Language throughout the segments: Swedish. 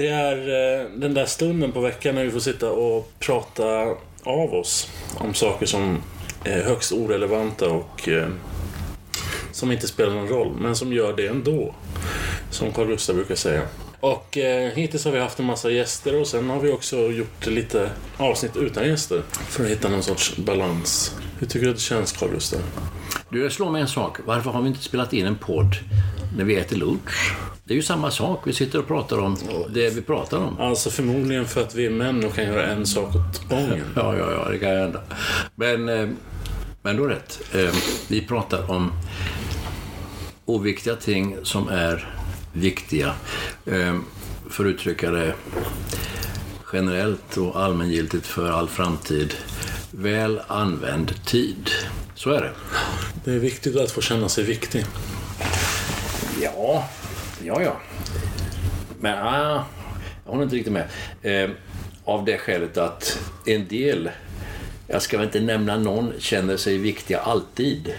Det är eh, den där stunden på veckan när vi får sitta och prata av oss om saker som är högst orelevanta och eh, som inte spelar någon roll, men som gör det ändå. Som Carl Gustaf brukar säga. Och eh, hittills har vi haft en massa gäster och sen har vi också gjort lite avsnitt utan gäster för att hitta någon sorts balans. Hur tycker du att det känns Carl Gustaf? Du, jag slår mig en sak. Varför har vi inte spelat in en podd när vi äter lunch? Det är ju samma sak. Vi sitter och pratar om det vi pratar om. Alltså förmodligen för att vi är män och kan göra en sak åt gången. Ja, ja, ja, det kan hända. Men, eh, men du har rätt. Eh, Vi pratar om oviktiga ting som är viktiga. Eh, För att uttrycka det generellt och allmängiltigt för all framtid. Väl använd tid. Så är det. Det är viktigt att få känna sig viktig. Ja, ja, ja. Men ah, jag håller inte riktigt med. Eh, av det skälet att en del, jag ska väl inte nämna någon, känner sig viktiga alltid.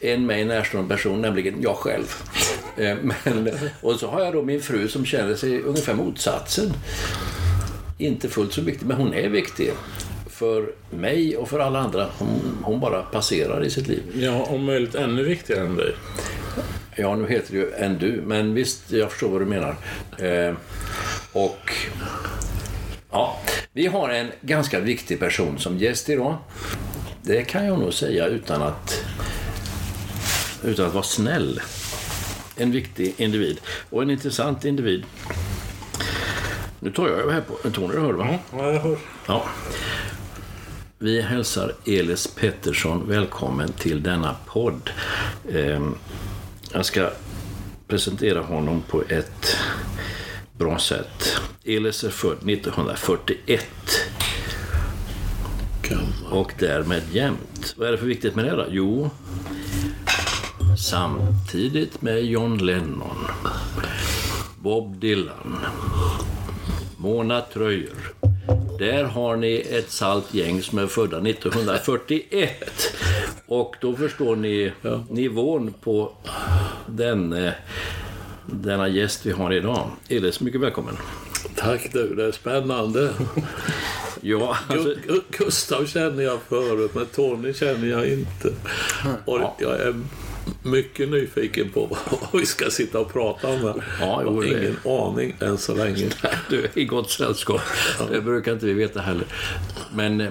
En mig närstående person, nämligen jag själv. Eh, men, och så har jag då min fru som känner sig ungefär motsatsen. Inte fullt så viktig, men hon är viktig. För mig och för alla andra. Hon, hon bara passerar i sitt liv. Ja, om möjligt ännu viktigare än dig. Ja, nu heter det ju än du, men visst, jag förstår vad du menar. Eh, och ja, vi har en ganska viktig person som gäst idag. Det kan jag nog säga utan att, utan att vara snäll. En viktig individ och en intressant individ. Nu tar jag över här på en ton, hör du va? Ja, jag hör. Ja. Vi hälsar Elis Pettersson välkommen till denna podd. Ehm, Jag ska presentera honom på ett bra sätt. Elis är född 1941 och därmed jämnt. Vad är det för viktigt med det då? Jo, samtidigt med John Lennon, Bob Dylan, Mona Tröjer. Där har ni ett salt gäng som är födda 1941. Och då förstår ni nivån på den, eh, denna gäst vi har idag. Elis, mycket välkommen. Tack du, det är spännande. Ja, alltså, Gu- Gu- Gustav känner jag förut, men Tony känner jag inte. Och jag är mycket nyfiken på vad vi ska sitta och prata om här. Ja, jo, ingen aning än så länge. du är i gott sällskap. Det brukar inte vi veta heller. Men eh,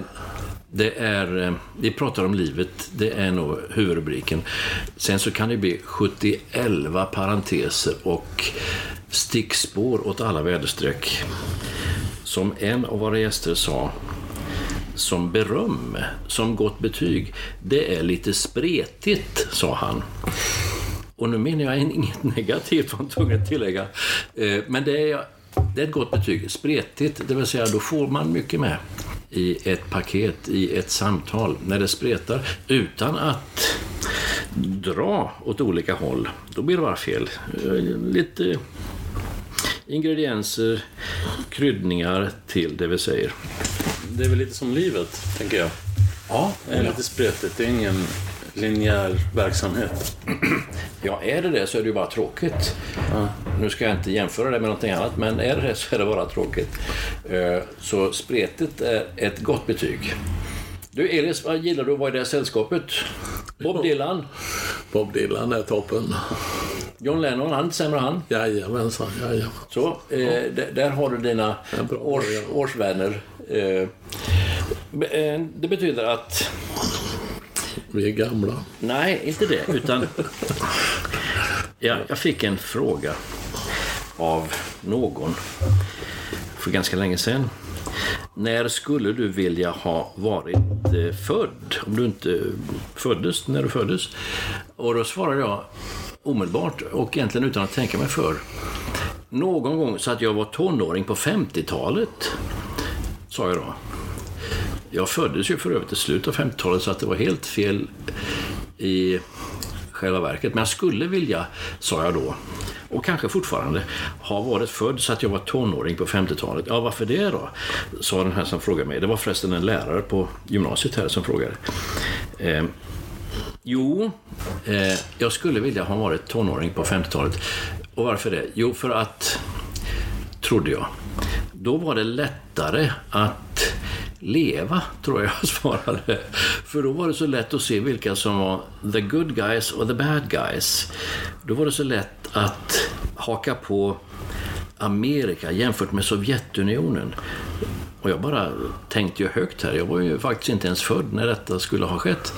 det är, eh, vi pratar om livet, det är nog huvudrubriken. Sen så kan det bli 71 parenteser och stickspår åt alla väderstreck. Som en av våra gäster sa, som beröm, som gott betyg, det är lite spretigt, sa han. Och nu menar jag inget negativt, var tvungen att tillägga. Eh, men det är, det är ett gott betyg. Spretigt, det vill säga då får man mycket med i ett paket, i ett samtal, när det spretar utan att dra åt olika håll. Då blir det bara fel. Eh, lite ingredienser, kryddningar till det vi säger. Det är väl lite som livet, tänker jag. Ja, Det är lite spretigt. Det är ingen linjär verksamhet. Ja, är det det så är det ju bara tråkigt. Nu ska jag inte jämföra det med någonting annat, men är det det så är det bara tråkigt. Eh, Så spretigt är ett gott betyg. Du Elis, vad gillar du att vara i det här sällskapet? Bob Dylan? Bob Dylan är toppen. John Lennon, han är inte sämre han. Jajamensan, jajamän. Så, eh, där har du dina bra års, årsvänner. Eh, eh, det betyder att Vi är gamla. Nej, inte det. Utan ja, jag fick en fråga av någon för ganska länge sedan. När skulle du vilja ha varit eh, född? Om du inte föddes när du föddes. Och då svarade jag omedelbart och egentligen utan att tänka mig för. Någon gång så att jag var tonåring på 50-talet, sa jag då. Jag föddes ju för övrigt i slutet av 50-talet så att det var helt fel i själva verket. Men jag skulle vilja, sa jag då, och kanske fortfarande, ha varit född så att jag var tonåring på 50-talet. Ja, varför det då? Sa den här som frågade mig. Det var förresten en lärare på gymnasiet här som frågade. Eh, jo, eh, jag skulle vilja ha varit tonåring på 50-talet. Och varför det? Jo, för att, trodde jag, då var det lättare att leva, tror jag jag svarade. För då var det så lätt att se vilka som var the good guys och the bad guys. Då var det så lätt att haka på Amerika jämfört med Sovjetunionen. Och jag bara tänkte ju högt här. Jag var ju faktiskt inte ens född när detta skulle ha skett.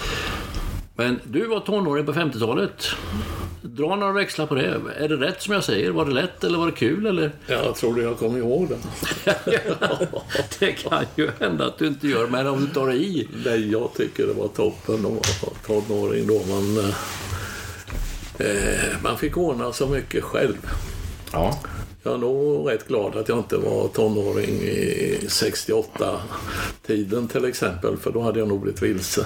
Men du var tonåring på 50-talet. Dra några växlar på det. Är det rätt som jag säger? Var det lätt eller var det kul? Eller? Jag trodde jag kom ihåg det. Det kan ju hända att du inte gör, men om du tar i. Nej, jag tycker det var toppen att vara tonåring då. Man, eh, man fick ordna så mycket själv. Ja. Jag är nog rätt glad att jag inte var tonåring i 68-tiden till exempel, för då hade jag nog blivit vilse.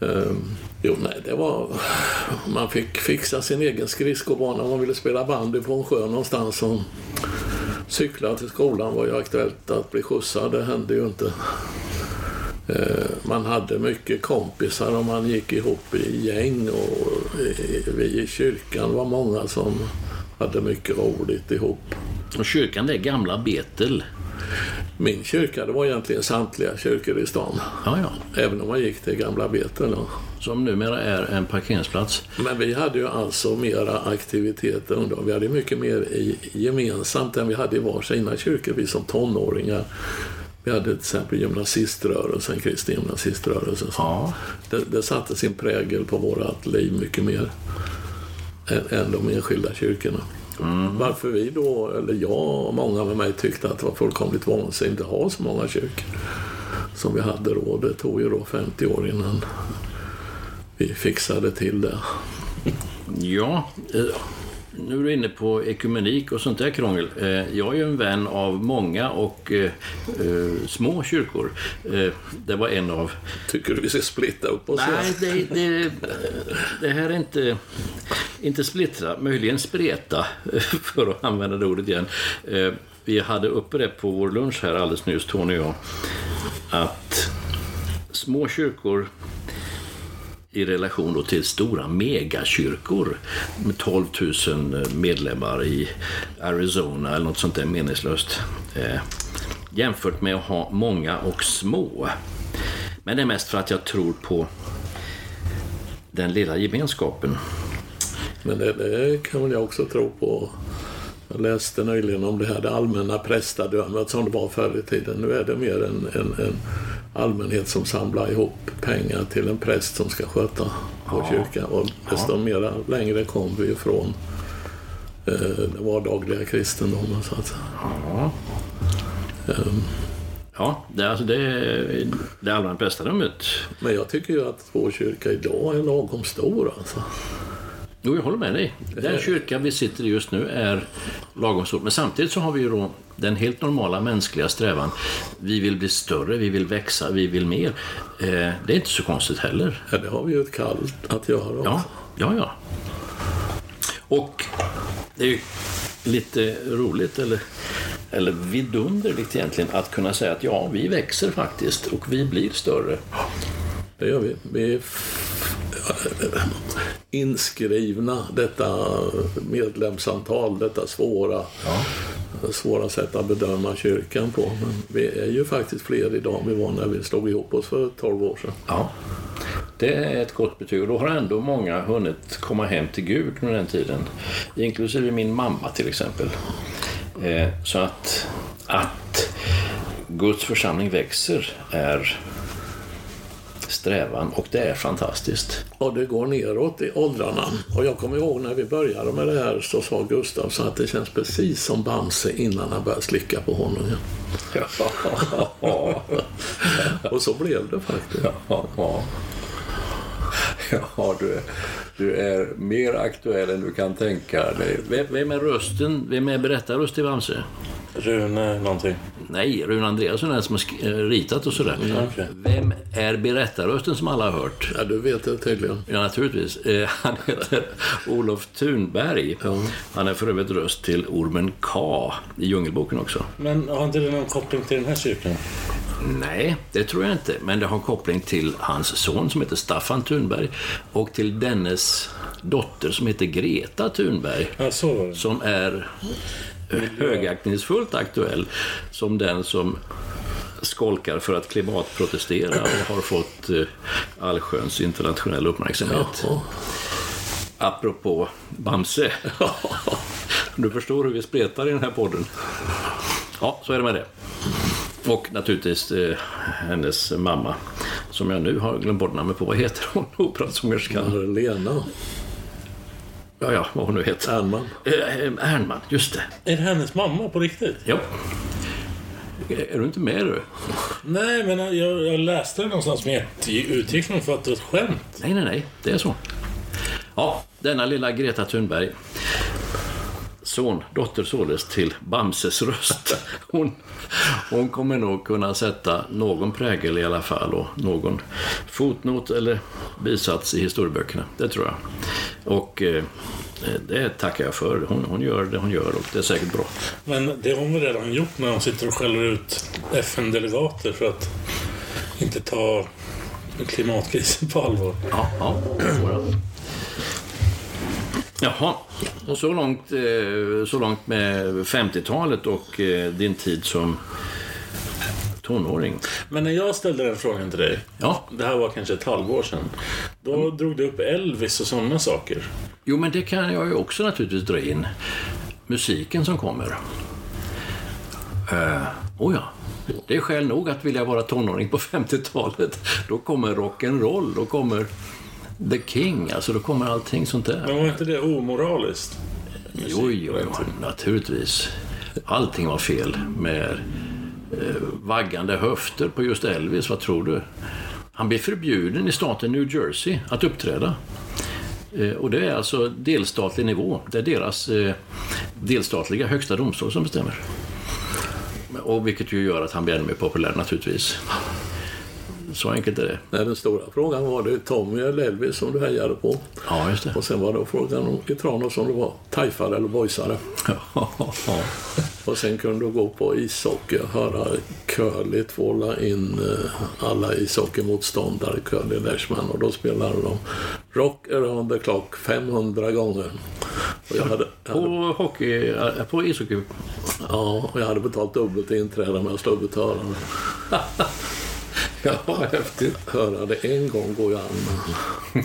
Ehm, jo, nej, det var... Man fick fixa sin egen skridskobana om man ville spela bandy på en sjö någonstans. Och cykla till skolan var ju aktuellt att bli skjutsad, det hände ju inte. Eh, man hade mycket kompisar och man gick ihop i gäng och vi i kyrkan var många som hade mycket roligt ihop. Och kyrkan det är gamla Betel. Min kyrka, det var egentligen samtliga kyrkor i stan. Ja, ja. Även om man gick till Gamla Betel. då. Som numera är en parkeringsplats. Men vi hade ju alltså mera aktiviteter ungdom. Vi hade mycket mer gemensamt än vi hade i varsina kyrkor, vi som tonåringar. Vi hade till exempel gymnasiströrelsen, kristen gymnasiströrelse. Ja. det, det satte sin prägel på vårt liv mycket mer än, än de enskilda kyrkorna. Varför vi då, eller jag och många med mig tyckte att det var fullkomligt vansinnigt att ha så många kyrkor som vi hade då. Det tog ju då 50 år innan vi fixade till det. Ja, nu är du inne på ekumenik och sånt där krångel. Eh, Jag är ju en vän av många och eh, eh, små kyrkor. Det var en av Tycker du vi ska splitta upp oss? Nej, det, det, det här är inte, inte splittra, möjligen spreta, för att använda det ordet igen. Eh, vi hade uppe det på vår lunch här alldeles nyss, Tony och jag, att små kyrkor i relation då till stora megakyrkor med 12 000 eh, medlemmar i Arizona eller något sånt där meningslöst. Eh, jämfört med att ha många och små. Men det är mest för att jag tror på den lilla gemenskapen. Men det, det kan väl jag också tro på. Jag läste nyligen om det här det allmänna prästadömet som det var förr i tiden. Nu är det mer en, en, en allmänhet som samlar ihop pengar till en präst som ska sköta vår kyrka. Och desto mera längre kom vi ifrån eh, den vardagliga kristendomen. Så att, säga. Ja. Ehm, Ja, det, är alltså det, det allmänna prästadömet. men jag tycker ju att vår kyrka idag är lagom stor. Alltså. Jo, jag håller med dig. Den kyrka vi sitter i just nu är lagom stor. Men samtidigt så har vi ju då den helt normala mänskliga strävan. Vi vill bli större, vi vill växa, vi vill mer. Eh, det är inte så konstigt heller. Ja, det har vi ju ett kall att göra. Ja, också. ja, ja. Och det är ju lite roligt, eller, eller vidunderligt egentligen, att kunna säga att ja, vi växer faktiskt och vi blir större. Det gör vi. Vi är inskrivna, detta medlemsantal, detta svåra, svåra sätt att bedöma kyrkan på. Men vi är ju faktiskt fler idag än vi var när vi slog ihop oss för 12 år sedan. Ja. Det är ett gott betyg och då har ändå många hunnit komma hem till Gud under den tiden. Inklusive min mamma till exempel. Eh, så att, att Guds församling växer är strävan och det är fantastiskt. Och det går neråt i åldrarna. Och jag kommer ihåg när vi började med det här så sa Gustav så att det känns precis som Bamse innan han började slicka på honom. Ja. Och så blev det faktiskt. Ja, ja. ja du, är, du är mer aktuell än du kan tänka dig. Vem, vem är rösten? Vem är berättarröst i Bamse? Rune någonting. Nej, Rune Andreasson är den som har eh, ritat och sådär. okej. Vem är berättarrösten som alla har hört? Ja, du vet det tydligen. Ja, naturligtvis. Eh, Han heter Olof Thunberg. Han är för övrigt röst till ormen K i Djungelboken också. Men har inte det någon koppling till den här kyrkan? Nej, det tror jag inte. Men det har koppling till hans son som heter Staffan Thunberg och till dennes dotter som heter Greta Thunberg. Ja, så var det. Som är högaktningsfullt aktuell som den som skolkar för att klimatprotestera och har fått eh, allsköns internationell uppmärksamhet. Apropå Bamse. du förstår hur vi spretar i den här podden. Ja, så är det med det. Och naturligtvis eh, hennes mamma, som jag nu har glömt bort namnet på. Vad heter hon? Operasångerskan? Lena Ja, ja, vad hon nu heter. Ernman. Eh, Ernman, just det. Är det hennes mamma på riktigt? Ja. Är du inte med du? Nej, men jag, jag läste det någonstans men jag utgick från för att det var ett skämt. Nej, nej, nej. Det är så. Ja, denna lilla Greta Thunberg. Son, dotter således till Bamses röst. Hon, hon kommer nog kunna sätta någon prägel i alla fall och någon fotnot eller bisats i historieböckerna. Det tror jag. Och eh, det tackar jag för. Hon, hon gör det hon gör och det är säkert bra. Men det har hon väl redan gjort när hon sitter och skäller ut FN-delegater för att inte ta klimatkrisen på allvar. Ja, ja. Jaha, och så långt, eh, så långt med 50-talet och eh, din tid som tonåring. Men när jag ställde den frågan till dig, Ja, det här var kanske ett halvår sedan, då drog du upp Elvis och sådana saker. jo men det kan jag ju också naturligtvis dra in. Musiken som kommer. Uh, oh ja, det är skäl nog att vilja vara tonåring på 50-talet. Då kommer rock'n'roll, då kommer The King, alltså då kommer allting sånt där. Men var inte det omoraliskt? Jo, jo, jo, naturligtvis. Allting var fel med eh, vaggande höfter på just Elvis. Vad tror du? Han blev förbjuden i staten New Jersey att uppträda. Eh, och det är alltså delstatlig nivå. Det är deras eh, delstatliga högsta domstol som bestämmer. Och vilket ju gör att han blir ännu mer populär naturligtvis. Så enkelt är det. Nej, den stora frågan var det Tommy eller Elvis som du hejade på. Ja, just det. Och sen var det frågan om i Tranås om du var tajfare eller boysare. Och sen kunde du gå på ishockey och höra Curly tvåla in eh, alla ishockeymotståndare, Curly Leishman. Och då spelade de Rock around the clock 500 gånger. Och jag hade, jag hade, På hockey, eh, på ishockey. ja, och jag hade betalt dubbelt inträde med att slå ut hörarna. Ja, häftigt. Höra det en gång går ju an.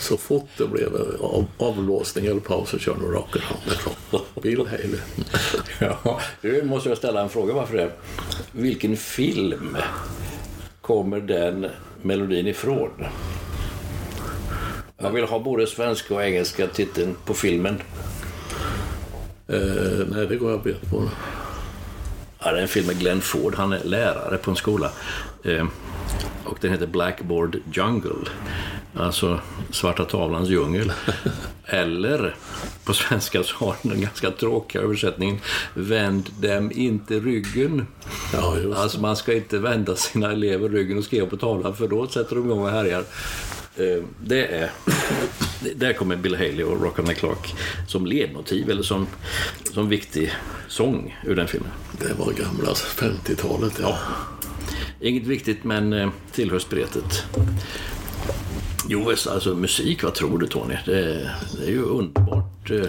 Så fort det blev av, avlåsning eller paus så körde de the clock. Bill Haley. Ja, nu måste jag ställa en fråga varför det. Vilken film kommer den melodin ifrån? Jag vill ha både svenska och engelska titeln på filmen. Eh, nej, det går jag bet på. Ja, det är en film med Glenn Ford. Han är lärare på en skola. Eh, och den heter Blackboard Jungle. Alltså Svarta tavlans djungel. Eller på svenska så har den en ganska tråkiga översättningen Vänd dem inte ryggen. Ja. Alltså man ska inte vända sina elever ryggen och skriva på tavlan för då sätter de igång och härjar. Eh, Det är, där kommer Bill Haley och Rock on the Clock som ledmotiv eller som, som viktig sång ur den filmen. Det var gamla 50-talet. Ja. Inget viktigt men eh, tillhör spretet. Jo, alltså musik, vad tror du Tony? Det, det är ju underbart eh,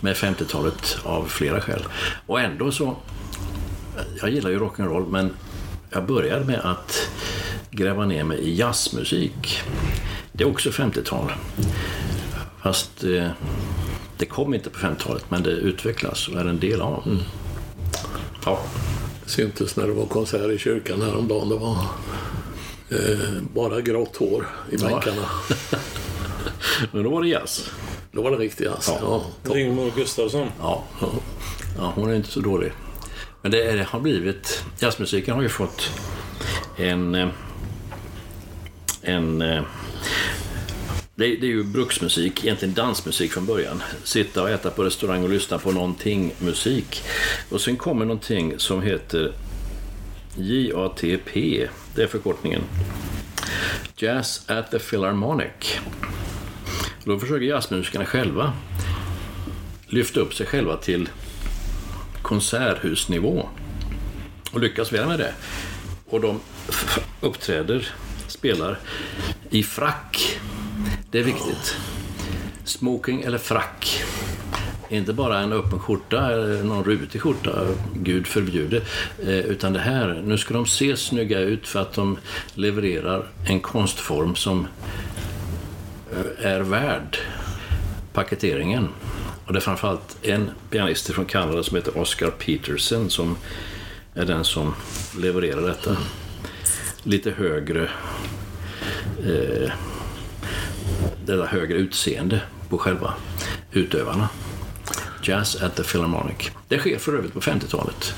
med 50-talet av flera skäl. Och ändå så, jag gillar ju rock'n'roll men jag började med att gräva ner mig i jazzmusik. Det är också 50-tal. Fast eh, det kom inte på 50-talet, men det utvecklas och är en del av. Mm. Ja. Det syntes när det var konsert i kyrkan häromdagen. Det var eh, bara grått hår i bänkarna. men då var det jazz. Då var det riktig jazz. Ja. Ja, Rigmor Gustafsson. Ja. ja, hon är inte så dålig. Men det, är, det har blivit... Jazzmusiken har ju fått en... eh, en det, det är ju bruksmusik, egentligen dansmusik från början. Sitta och äta på restaurang och lyssna på någonting musik. Och sen kommer någonting som heter JATP, det är förkortningen. Jazz at the Philharmonic. Då försöker jazzmusikerna själva lyfta upp sig själva till konserthusnivå. Och lyckas väl med det. Och de uppträder, spelar i frack. Det är viktigt. Smoking eller frack. Inte bara en öppen skjorta eller någon rutig skjorta, gud förbjude. Eh, utan det här, nu ska de se snygga ut för att de levererar en konstform som eh, är värd paketeringen. Och det är framförallt en pianist från Kanada som heter Oscar Peterson som är den som levererar detta. Lite högre eh, detta högre utseende på själva utövarna. Jazz at the Philharmonic. Det sker för övrigt på 50-talet.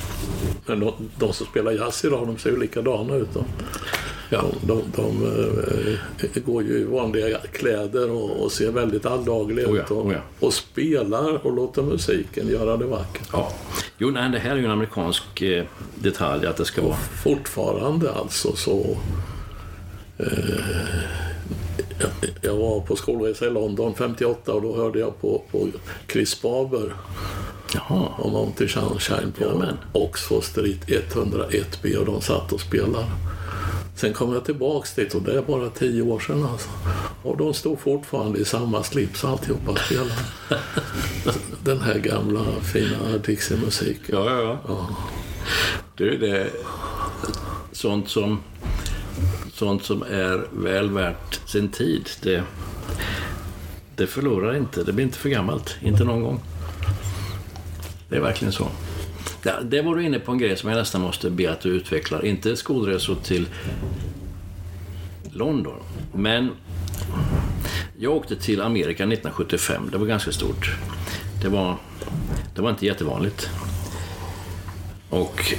Men de, de som spelar jazz idag, de ser ju likadana ut. Då. Ja, de, de, eh, går ju i vanliga kläder och, och ser väldigt alldagliga Oh ja, ut. Och, oh ja. och spelar och låter musiken göra det vackert. Ja. Jo, nej, det här är ju en amerikansk eh, detalj att det ska vara. Fortfarande alltså så... Eh, jag, var på skolresa i London 58 och då hörde jag på, på Chris Barber Jaha. och Monty Sunshine på Jajamän. Oxford Street 101B och de satt och spelade. Sen kom jag tillbaks dit och det är bara tio år sedan alltså. Och de stod fortfarande i samma slips alltihopa och spelade. Den här gamla fina Dixie-musiken. Ja, ja, ja. Du, det är sånt som, sånt som är väl värt sin tid. Det, det förlorar inte. Det blir inte för gammalt. Inte någon gång. Det är verkligen så. Ja, det var du inne på en grej som jag nästan måste be att du utvecklar. Inte skolresor till London, men jag åkte till Amerika 1975. Det var ganska stort. Det var, det var inte jättevanligt. Och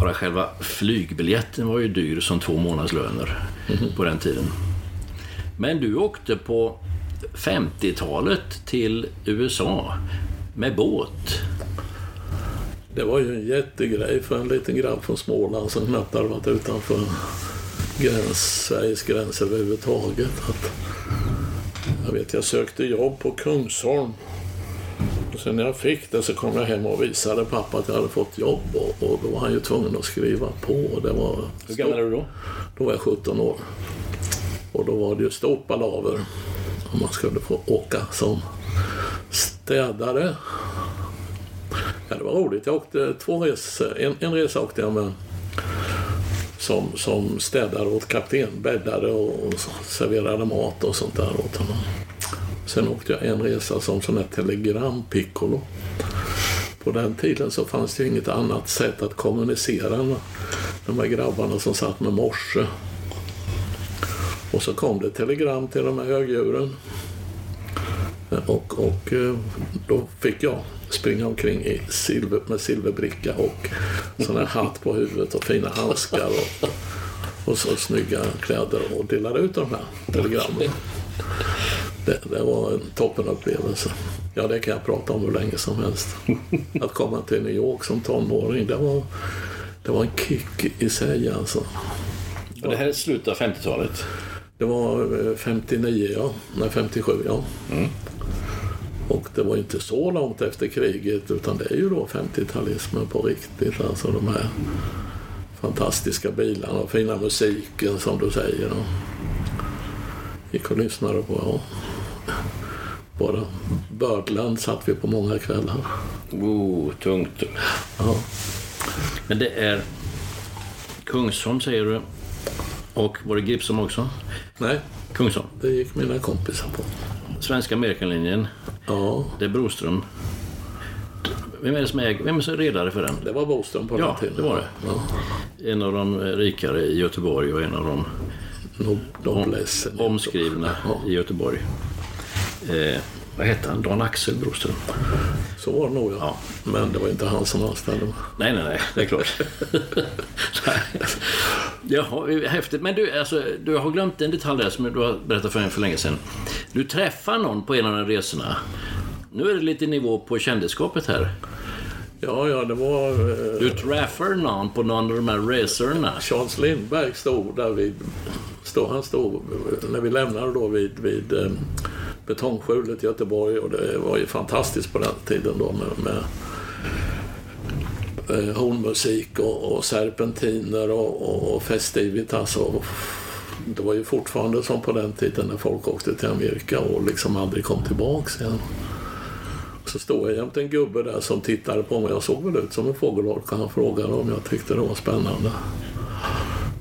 bara själva flygbiljetten var ju dyr som två månadslöner på den tiden. Men du åkte på 50-talet till USA med båt. Det var ju en jättegrej för en liten grabb från Småland som knappt hade varit utanför gräns, Sveriges gräns överhuvudtaget. Att, jag vet, jag sökte jobb på Kungsholm. Sen när jag fick det så kom jag hem och visade pappa att jag hade fått jobb och, och då var han ju tvungen att skriva på. Det var Hur gammal är du då? då var jag 17 år. Och då var det ju stort palaver om man skulle få åka som städare. Ja, det var roligt. Jag åkte två resor. En, en resa åkte jag med som, som städare åt kapten. Bäddade och, och serverade mat och sånt där åt honom. Sen åkte jag en resa som sån här telegrampiccolo. På den tiden så fanns det ju inget annat sätt att kommunicera än de här grabbarna som satt med morse. Och så kom det telegram till de här högdjuren. Och, och eh, då fick jag springa omkring i silver, med silverbricka och sån här hatt på huvudet och fina handskar och, och så snygga kläder och delade ut de här telegrammen. Det, det var en toppenupplevelse. Ja, det kan jag prata om hur länge som helst. Att komma till New York som tonåring, det var, det var en kick i sig alltså. Och det här är slutet av 50-talet. Det var eh, 59, ja. Nej, 57, ja. Och det var inte så långt efter kriget utan det är ju då 50-talismen på riktigt. Alltså de här fantastiska bilarna och fina musiken som du säger. Och gick och lyssnade på, ja. Bara Birdland satt vi på många kvällar. Oh, tungt. Ja. Men det är Kungsholm säger du. Och var det Gripsholm också? Nej, Kungsholm. Det gick mina kompisar på. Svenska Amerikanlinjen. Ja, Det är Broström. Vem är det som är, vem är det som är redare för den? det var Boström på Ja, den tiden. det var det. Ja. En av de rikare i Göteborg och en av de Nob- Noblesse. omskrivna Ja. i Göteborg. Eh, vad hette han? Dan Axel Broström? Så var det nog ja. Men det var inte han som anställde mig. Nej, nej, nej, det är klart. Jaha, häftigt. Men du, alltså, du har glömt en detalj där som du har berättat för mig för länge sedan. Du träffar någon på en av de resorna. Nu är det lite nivå på kändisskapet här. Ja, ja, det var... Eh, Du träffar någon på någon av de här resorna. Charles Lindberg stod där vid... Stod, han stod när vi lämnade då vid, vid eh, betongskjulet i Göteborg och det var ju fantastiskt på den tiden då med, med eh, hornmusik och, och serpentiner och, och, och festivitas. Alltså, och, det var ju fortfarande som på den tiden när folk åkte till Amerika och liksom aldrig kom tillbaks igen. Så stod jag jämte en gubbe där som tittade på mig. Jag såg väl ut som en fågelholk och han frågade om jag tyckte det var spännande.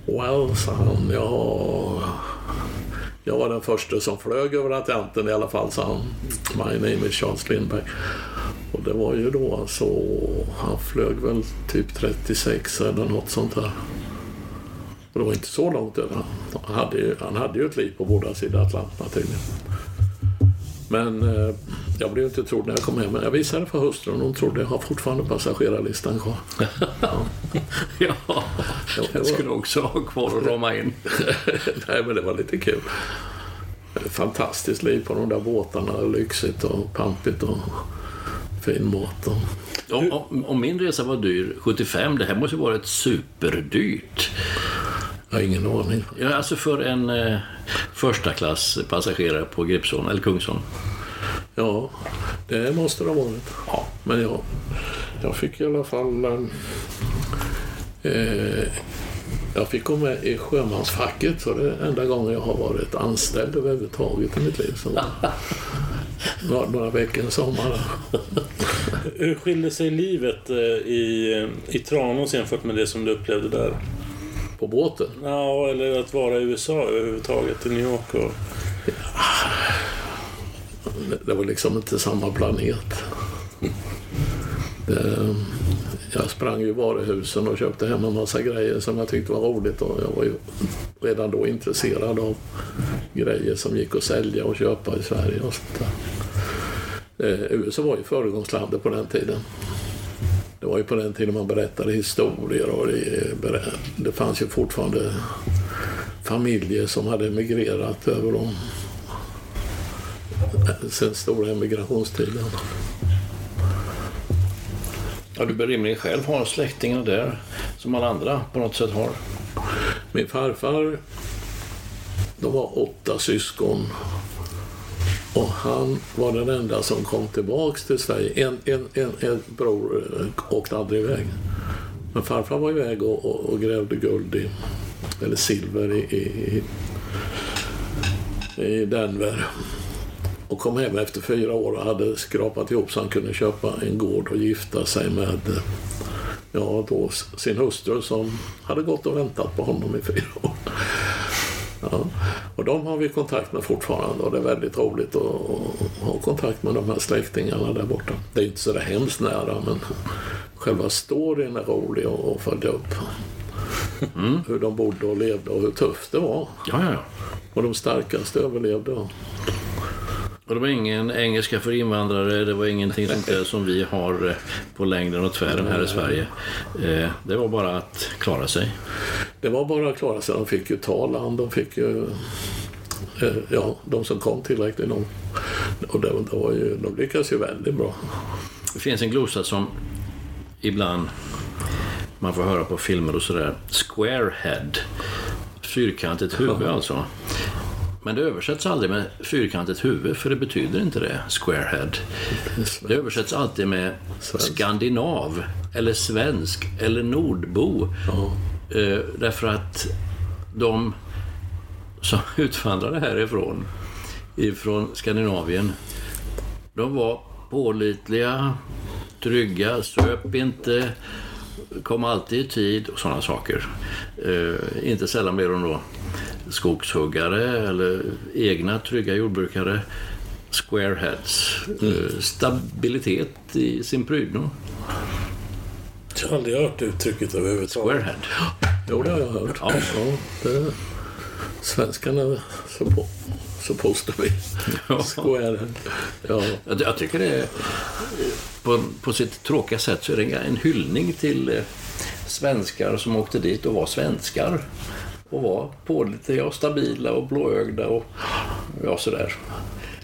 Well, sa han, ja... Jag var den första som flög över Atlanten i alla fall, sa han. My name is Charles Lindberg. Och det var ju då alltså, han flög väl typ 36 eller något sånt där. Och det var inte så långt över. Han hade ju, han hade ju ett liv på båda sidor Atlanten tydligen. Men eh, jag blev inte trodd när jag kom hem. Men jag visade för hustrun. Hon trodde jag har fortfarande passagerarlistan kvar. Ja, det den var- skulle också ha kvar att rama in. Nej, men det var lite kul. Fantastiskt liv på de där båtarna. Lyxigt och pampigt och fin mat. Och... Om, om, om min resa var dyr 75, det här måste ju varit superdyrt. Jag har ingen aning. Ja, alltså för en eh, första klass passagerare på Gripsholm eller Kungsholm. Ja, det måste det ha varit. Ja, men jag, jag fick i alla fall... Eh, jag fick gå med i sjömansfacket så det är enda gången jag har varit anställd överhuvudtaget i mitt liv. Så några, några veckor en sommar. Hur skiljer sig livet eh, i, i Tranås jämfört med det som du upplevde där? På båten. Ja, eller att vara i USA överhuvudtaget, i New York och... Det, var liksom inte samma planet. Det, jag sprang ju varuhusen och köpte hem en massa grejer som jag tyckte var roligt och jag var ju redan då intresserad av grejer som gick att sälja och köpa i Sverige och sånt där. Eh, USA var ju föregångslandet på den tiden. Det var ju på den tiden man berättade historier och det, det fanns ju fortfarande familjer som hade emigrerat över de sen stora emigrationstiden. Ja, du bör rimligen själv ha släktingar där, som alla andra på något sätt har. Min farfar, de var åtta syskon. Och han var den enda som kom tillbaks till Sverige. En, en, en, en bror eh, åkte aldrig iväg. Men farfar var iväg och, och, och grävde guld i, eller silver i, i, i Denver. Och kom hem efter fyra år och hade skrapat ihop så han kunde köpa en gård och gifta sig med ja, då sin hustru som hade gått och väntat på honom i fyra år. Ja. Och de har vi kontakt med fortfarande och det är väldigt roligt att, ha kontakt med de här släktingarna där borta. Det är inte så där hemskt nära men själva storyn är rolig att följa upp. Hur de bodde och levde och hur tufft det var. Ja, ja, ja. Och de starkaste överlevde. Och det var ingen engelska för invandrare, det var ingenting sånt där som vi har eh, på längden och tvären här i Sverige. Eh, Det var bara att klara sig. Det var bara att klara sig. De fick ju ta land. De fick ju... eh, Ja, de som kom tillräckligt långt. Och det, det var ju, de lyckades ju väldigt bra. Det finns en glosa som ibland man får höra på filmer och sådär. Squarehead. Fyrkantigt huvud alltså. Men det översätts aldrig med fyrkantigt huvud, för det betyder inte det, squarehead. Det översätts alltid med skandinav, eller svensk, eller nordbo. Eh, därför att de som utvandrade härifrån, ifrån Skandinavien, de var pålitliga, trygga, söp inte, kom alltid i tid och sådana saker. Eh, inte sällan blev de då skogshuggare eller egna trygga jordbrukare. Squareheads. Eh, Stabilitet i sin prydno. Jag har aldrig hört uttrycket överhuvudtaget. Squarehead. Jo, det har jag hört. Ja. Ja, det, svenskarna är suppo, supposed to be Ja. square. Ja, Jag, jag tycker det är, på, på sitt tråkiga sätt så är det en, en hyllning till eh, svenskar som åkte dit och var svenskar. Och var pålitliga och stabila och blåögda och ja, sådär.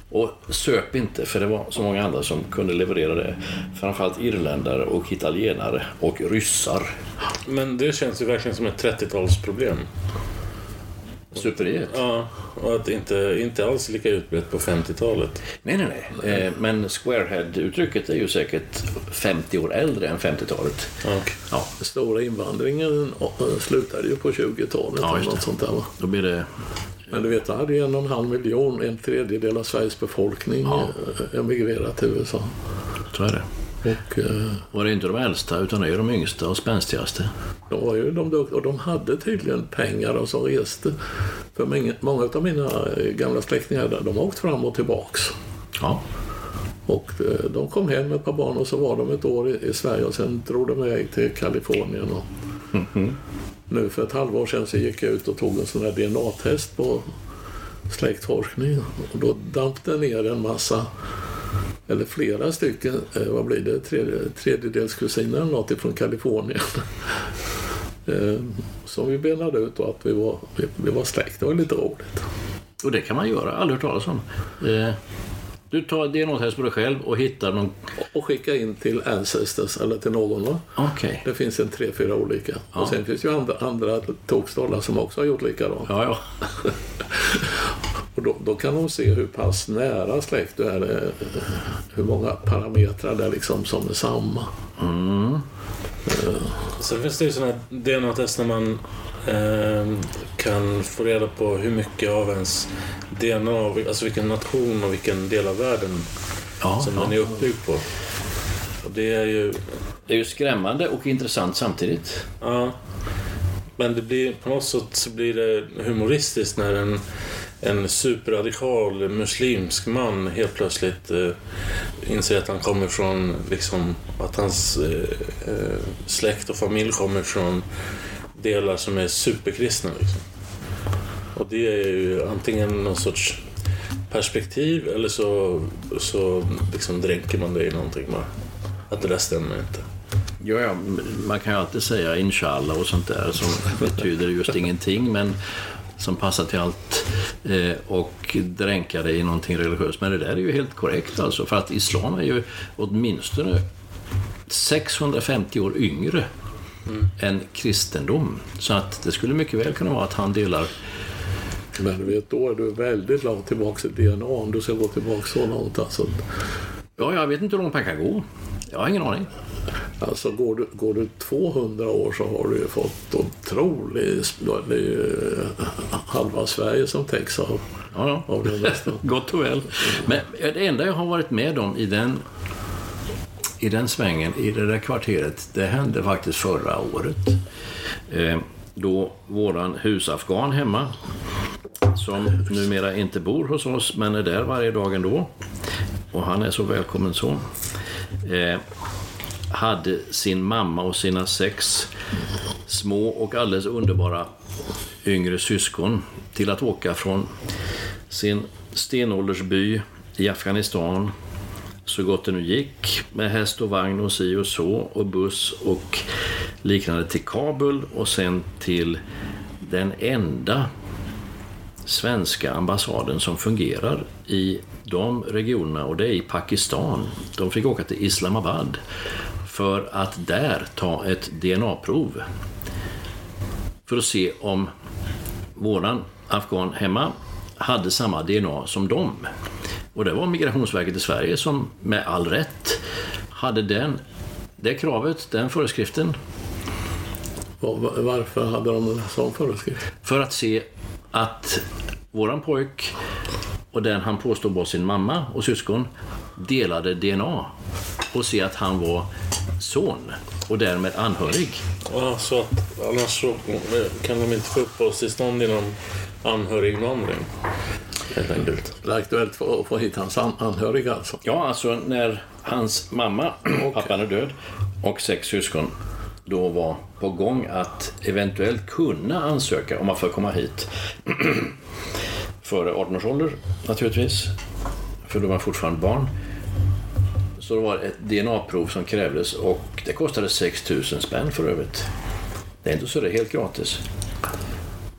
Och söp inte, för det var så många andra som kunde leverera det. Framförallt irländare och italienare och ryssar. Men det känns ju verkligen som ett 30-talsproblem. Superiet. Ja, och att inte, inte alls lika utbrett på 50-talet. Nej, nej, nej. Eh, Men squarehead-uttrycket är ju säkert 50 år äldre än 50-talet. Ja. Ja, den stora invandringen eh, slutade ju på 20-talet. Ja, eller något sånt där, va? då blir det... Men du vet, då hade ju en och en halv miljon, en tredjedel av Sveriges befolkning Ja. eh, emigrerat till USA. Så är det. Och eh, Och det är inte de äldsta, utan det är de yngsta och spänstigaste. de var ju de och de hade tydligen pengar och som reste. För många, av mina eh, gamla släktingar de har åkt fram och tillbaks. Ja. Och eh, de kom hem med ett par barn och så var de ett år i, Sverige och sen drog de iväg till Kalifornien. Och Nu för ett halvår sedan så gick jag ut och tog en sån här DNA-test på släktforskning. Och då damp det ner en massa, eller flera stycken, eh, vad blir det, tredje, tredjedelskusiner eller något ifrån Kalifornien. Eh, Som vi benade ut då att vi var, vi, var släkt. Det var lite roligt. Och det kan man göra, aldrig hört talas om. Eh, Du tar DNA-test på dig själv och hittar någon... Och skicka in till Ancestors eller till någon. Okej. Det finns en tre, fyra olika. Och sen finns ju andra, andra tokstollar som också har gjort likadant. Ja, ja. Och då, då kan de se hur pass nära släkt du är. eh, Hur många parametrar det är liksom som är samma. Sen finns det ju sådana här DNA-test när man eh, kan få reda på hur mycket av ens DNA, alltså vilken nation och vilken del av världen ja, som ja. den är uppbyggd på. Och det är ju... Det är ju skrämmande och intressant samtidigt. Ja. Men det blir, på något sätt så blir det humoristiskt när en, en superradikal muslimsk man helt plötsligt eh, inser att han kommer från, liksom, att hans eh, eh, släkt och familj kommer från delar som är superkristna. Liksom. Och det är ju antingen någon sorts perspektiv eller så, så liksom dränker man det i någonting bara. Att det där stämmer inte. Ja, ja, man kan ju alltid säga inshallah och sånt där som betyder just ingenting men som passar till allt eh, och dränka det i någonting religiöst. Men det där är ju helt korrekt alltså för att islam är ju åtminstone 650 år yngre än kristendom. Så att det skulle mycket väl kunna vara att han delar Men du vet, då är du väldigt långt tillbaka i DNA om du ska gå tillbaka så långt. Alltså, Ja, jag vet inte hur långt man kan gå. Jag har ingen aning. Alltså går, du, går du 200 år så har du ju fått otroligt... Det är ju eh, halva Sverige som täcks av, Ja, ja. av den resten. Gott och väl. Men det enda jag har varit med om i den, i den svängen, i det där kvarteret, det hände faktiskt förra året. Eh, då våran husafghan hemma, som numera inte bor hos oss, men är där varje dag ändå, och han är så välkommen så, eh, hade sin mamma och sina sex små och alldeles underbara yngre syskon till att åka från sin stenåldersby i Afghanistan så gott det nu gick med häst och vagn och si och så och buss och liknande till Kabul och sen till den enda svenska ambassaden som fungerar i de regionerna och det är i Pakistan. De fick åka till Islamabad för att där ta ett DNA-prov för att se om våran afghan hemma hade samma DNA som dem. Och det var Migrationsverket i Sverige som med all rätt hade den, det kravet, den föreskriften Var, varför hade de en sån föreskrift? för att se att våran pojk och den han påstod var sin mamma och syskon delade DNA och se att han var son och därmed anhörig. Ja, så att annars så kan de inte få uppehållstillstånd inom anhöriginvandring. Helt enkelt. Det är aktuellt för att få hit hans an- anhöriga alltså. Ja, alltså när hans mamma, pappan är död, och sex syskon då var på gång att eventuellt kunna ansöka om att få komma hit. Före 18 års ålder naturligtvis, för då var man fortfarande barn. Så det var ett DNA-prov som krävdes och det kostade 6 000 spänn för övrigt. Det är inte så det är helt gratis.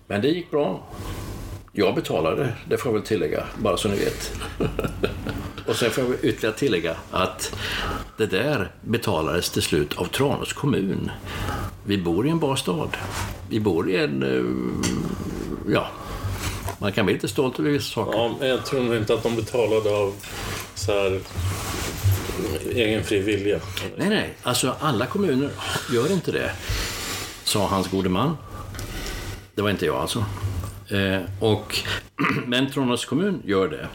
Men det gick bra. Jag betalade, det får jag väl tillägga, bara så ni vet. Och sen får jag ytterligare tillägga att det där betalades till slut av Tranås kommun. Vi bor i en bra stad. Vi bor i en... eh, Ja, man kan bli lite stolt över vissa saker. Ja, men jag tror nog inte att de betalade av så här egen fri vilja. Nej, nej, alltså alla kommuner gör inte det, sa hans gode man. Det var inte jag alltså. Eh, och, men Tranås kommun gör det.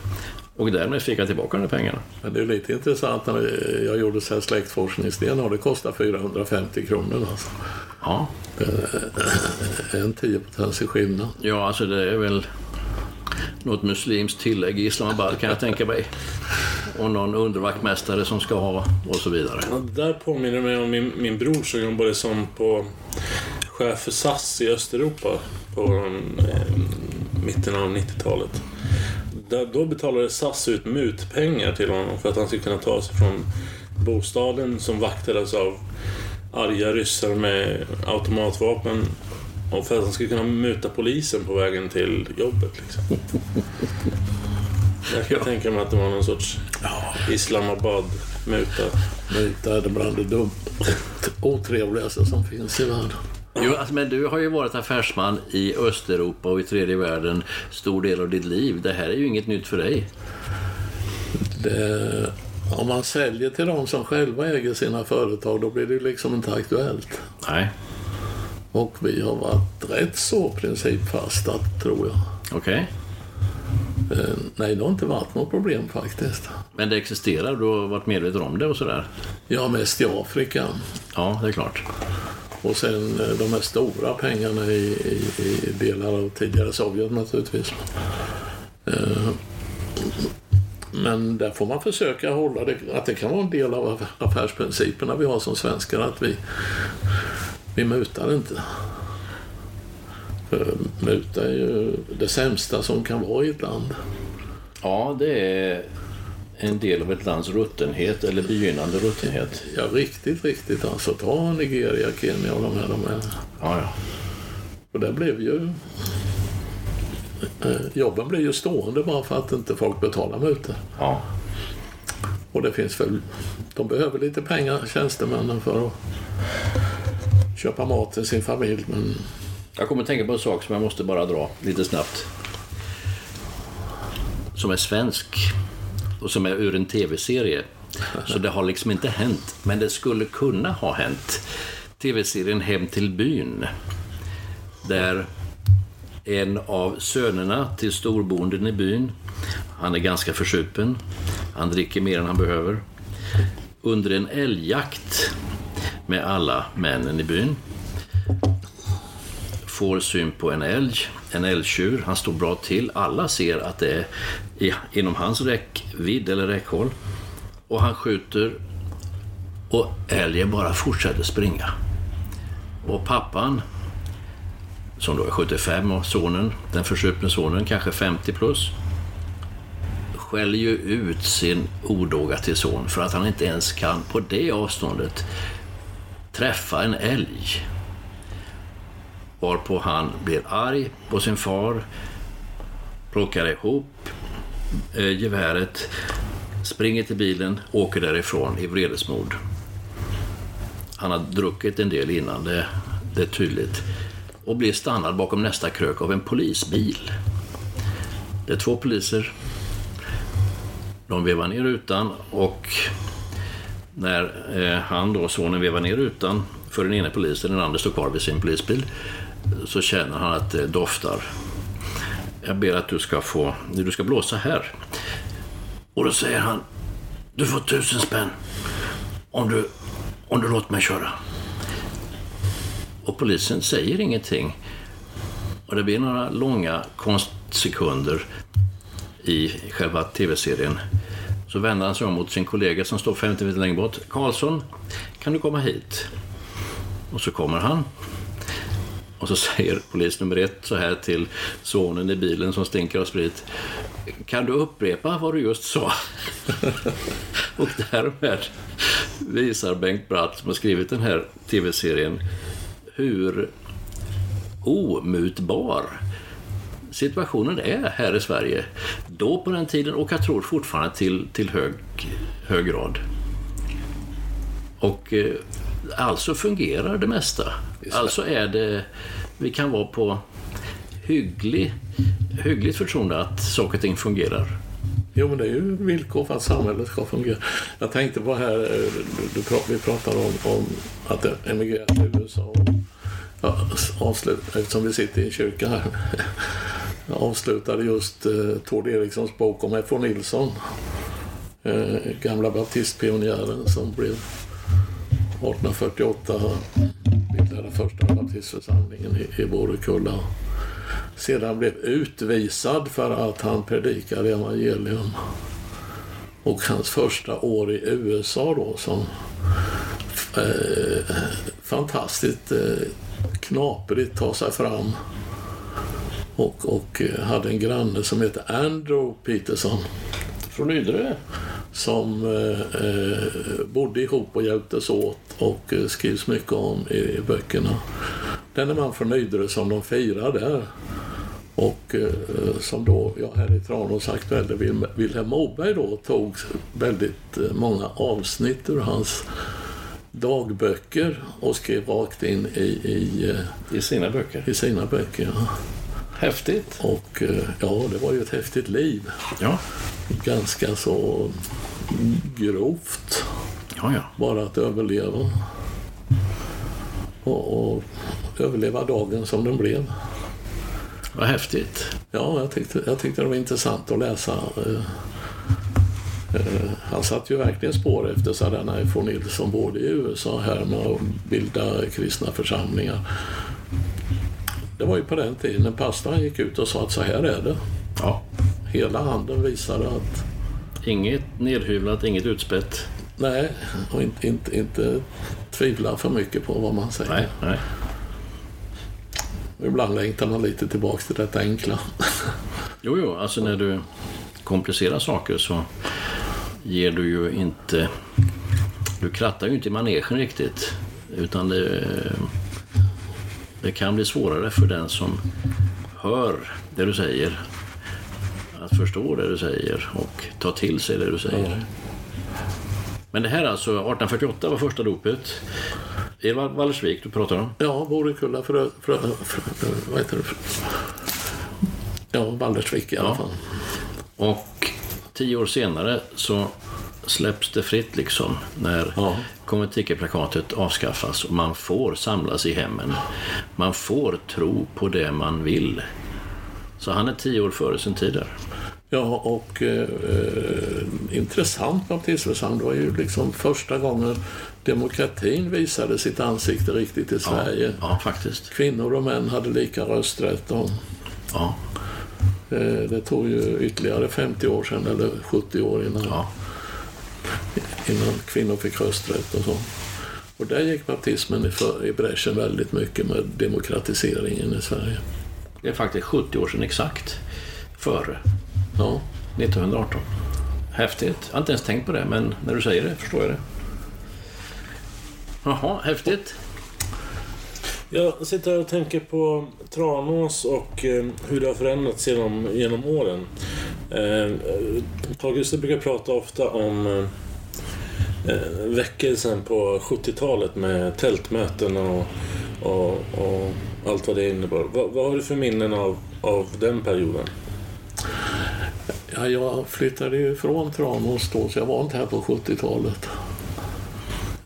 Och därmed fick jag tillbaka de pengarna. Men det är lite intressant när jag gjorde så här släktforskningsdel och det kostar 450 kronor alltså. Ja, En tiopotens i skillnad. ja alltså det är väl något muslimskt tillägg i Islamabad kan jag tänka mig. Och någon undervaktmästare som ska ha och så vidare. Ja, det där påminner mig om min, min bror som jobbade som på chef för SAS i Östeuropa på eh, mitten av 90-talet. Där, då betalade SAS ut mutpengar till honom för att han skulle kunna ta sig från bostaden som vaktades av arga ryssar med automatvapen och för att han skulle kunna muta polisen på vägen till jobbet. Liksom. Jag kan tänka mig att det var någon sorts Islamabad-muta. Muta är det bland det dum, otrevligaste som finns i världen. Jo, alltså, men du har ju varit affärsman i Östeuropa och i tredje världen stor del av ditt liv. Det här är ju inget nytt för dig. Det, om man säljer till de som själva äger sina företag då blir det liksom inte aktuellt. Nej, Och vi har varit rätt så principfasta tror jag. okej. Eh, nej, det har inte varit något problem faktiskt. Men det existerar, du har varit medveten om det och sådär? Är mest i Afrika. Ja, det är klart. Och sen eh, de här stora pengarna i, i, i delar av tidigare Sovjet naturligtvis. Eh, Men där får man försöka hålla det, att det kan vara en del av aff- affärsprinciperna vi har som svenskar, att vi, vi mutar inte. För muta är ju det sämsta som kan vara i ett land. Ja, det är en del av ett lands ruttenhet eller begynnande ruttenhet. Ja, riktigt, riktigt alltså. Ta Nigeria, Kenya och de här. De här. Ja, ja. Och det blev ju... eh, Jobben blir ju stående bara för att inte folk betalar mutor. ja. Och det finns väl... De behöver lite pengar, tjänstemännen, för att köpa mat till sin familj. Men Jag kommer att tänka på en sak som jag måste bara dra lite snabbt. Som är svensk och som är ur en tv-serie. Så det har liksom inte hänt, men det skulle kunna ha hänt. Tv-serien Hem till byn. Där en av sönerna till storbonden i byn, han är ganska försupen, han dricker mer än han behöver. Under en älgjakt med alla männen i byn får syn på en älg, en älgtjur. Han står bra till. Alla ser att det är inom hans räckvidd eller räckhåll. Och han skjuter och älgen bara fortsätter springa. Och pappan, som då är 75 och sonen, den försupne sonen, kanske 50 plus, skäller ju ut sin odåga till son för att han inte ens kan på det avståndet träffa en älg. Varpå han blir arg på sin far, plockar ihop eh, geväret, springer till bilen, åker därifrån i vredesmod. Han har druckit en del innan, det, det är tydligt. Och blir stannad bakom nästa krök av en polisbil. Det är två poliser. De vevar ner rutan och när eh, han då, sonen, vevar ner rutan för den ena polisen, den andra står kvar vid sin polisbil, så känner han att det doftar. Jag ber att du ska få, du ska blåsa här. Och då säger han, du får tusen spänn om du, om du låter mig köra. Och polisen säger ingenting. Och det blir några långa konstsekunder i själva tv-serien. Så vänder han sig om mot sin kollega som står 50 meter längre bort. Karlsson, kan du komma hit? Och så kommer han. Och så säger polis nummer ett så här till sonen i bilen som stinker av sprit. Kan du upprepa vad du just sa? och därmed visar Bengt Bratt, som har skrivit den här tv-serien, hur omutbar situationen är här i Sverige. Då på den tiden och jag tror fortfarande till, till hög, hög grad. Och eh, alltså fungerar det mesta. Alltså är det, vi kan vara på hygglig, hyggligt förtroende att saker och ting fungerar. Jo, men det är ju villkor för att samhället ska fungera. Jag tänkte på här, eh, du, du, vi pratade om, om att emigrera till USA avsluta, eftersom vi sitter i en kyrka här. Jag avslutade just eh, Tord Erikssons bok om F.O. Nilsson. Eh, gamla baptistpionjären som blev 1848 bildade första baptistförsamlingen i, i Borekulla. Sedan blev utvisad för att han predikade evangelium. Och hans första år i USA då som eh, fantastiskt eh, knaprigt ta sig fram. Och, och eh, hade en granne som hette Andrew Peterson. Från Ydre? Som eh, eh, bodde ihop och hjälptes åt och eh, skrivs mycket om i, i böckerna. Denne man från Ydre som de firar där och eh, som då, ja, här i Tranås Aktuella, Vilhelm Moberg då tog väldigt många avsnitt ur hans dagböcker och skrev rakt in i, i, eh, I sina böcker. I sina böcker ja. Häftigt. Och eh, ja, det var ju ett häftigt liv. Ja. Ganska så grovt. Ja, ja. Bara att överleva. Och, och överleva dagen som den blev. Vad häftigt. Ja, jag tyckte, jag tyckte det var intressant att läsa. Eh, han satte ju verkligen spår efter sådana från Nilsson både i USA här med att bilda kristna församlingar. Det var ju på den tiden när pastorn gick ut och sa att så här är det. Ja. Hela handen visade att... Inget nedhyvlat, inget utspätt. Nej, och inte, inte, inte tvivla för mycket på vad man säger. Nej, nej. Ibland längtar man lite tillbaka till detta enkla. Jo, jo, alltså när du komplicerar saker så ger du ju inte... Du krattar ju inte i manegen riktigt. Utan det, det kan bli svårare för den som hör det du säger att förstå det du säger och ta till sig det du säger. Men det här alltså, 1848 var första dopet. Det Vallersvik du pratar om? Ja, Borekulla, för, för, för, vad heter det? Ja, Vallersvik i alla ja. fall. Och tio år senare så släpps det fritt liksom när ja. konventikelplakatet avskaffas och man får samlas i hemmen. Man får tro på det man vill. Så han är tio år före sin tid där. Ja, och eh, intressant baptistförsamling. Det var ju liksom första gången demokratin visade sitt ansikte riktigt i Sverige. Ja, ja faktiskt. Kvinnor och män hade lika rösträtt. Och, ja. Eh, det tog ju ytterligare 50 år sedan, eller 70 år innan, ja. innan kvinnor fick rösträtt och så. Och där gick baptismen i, för, i bräschen väldigt mycket med demokratiseringen i Sverige. Det är faktiskt 70 år sedan exakt före Ja. 1918. Häftigt. Jag har inte ens tänkt på det, men när du säger det förstår jag det. Jaha, häftigt. Jag sitter och tänker på Tranås och eh, hur det har förändrats genom, genom åren. Eh, brukar prata ofta om eh, eh väckelsen på 70-talet med tältmöten och, och, och, allt vad det innebar. Vad, vad har du för minnen av, av den perioden? Ja, jag flyttade ju från Tranås då, så jag var inte här på 70-talet.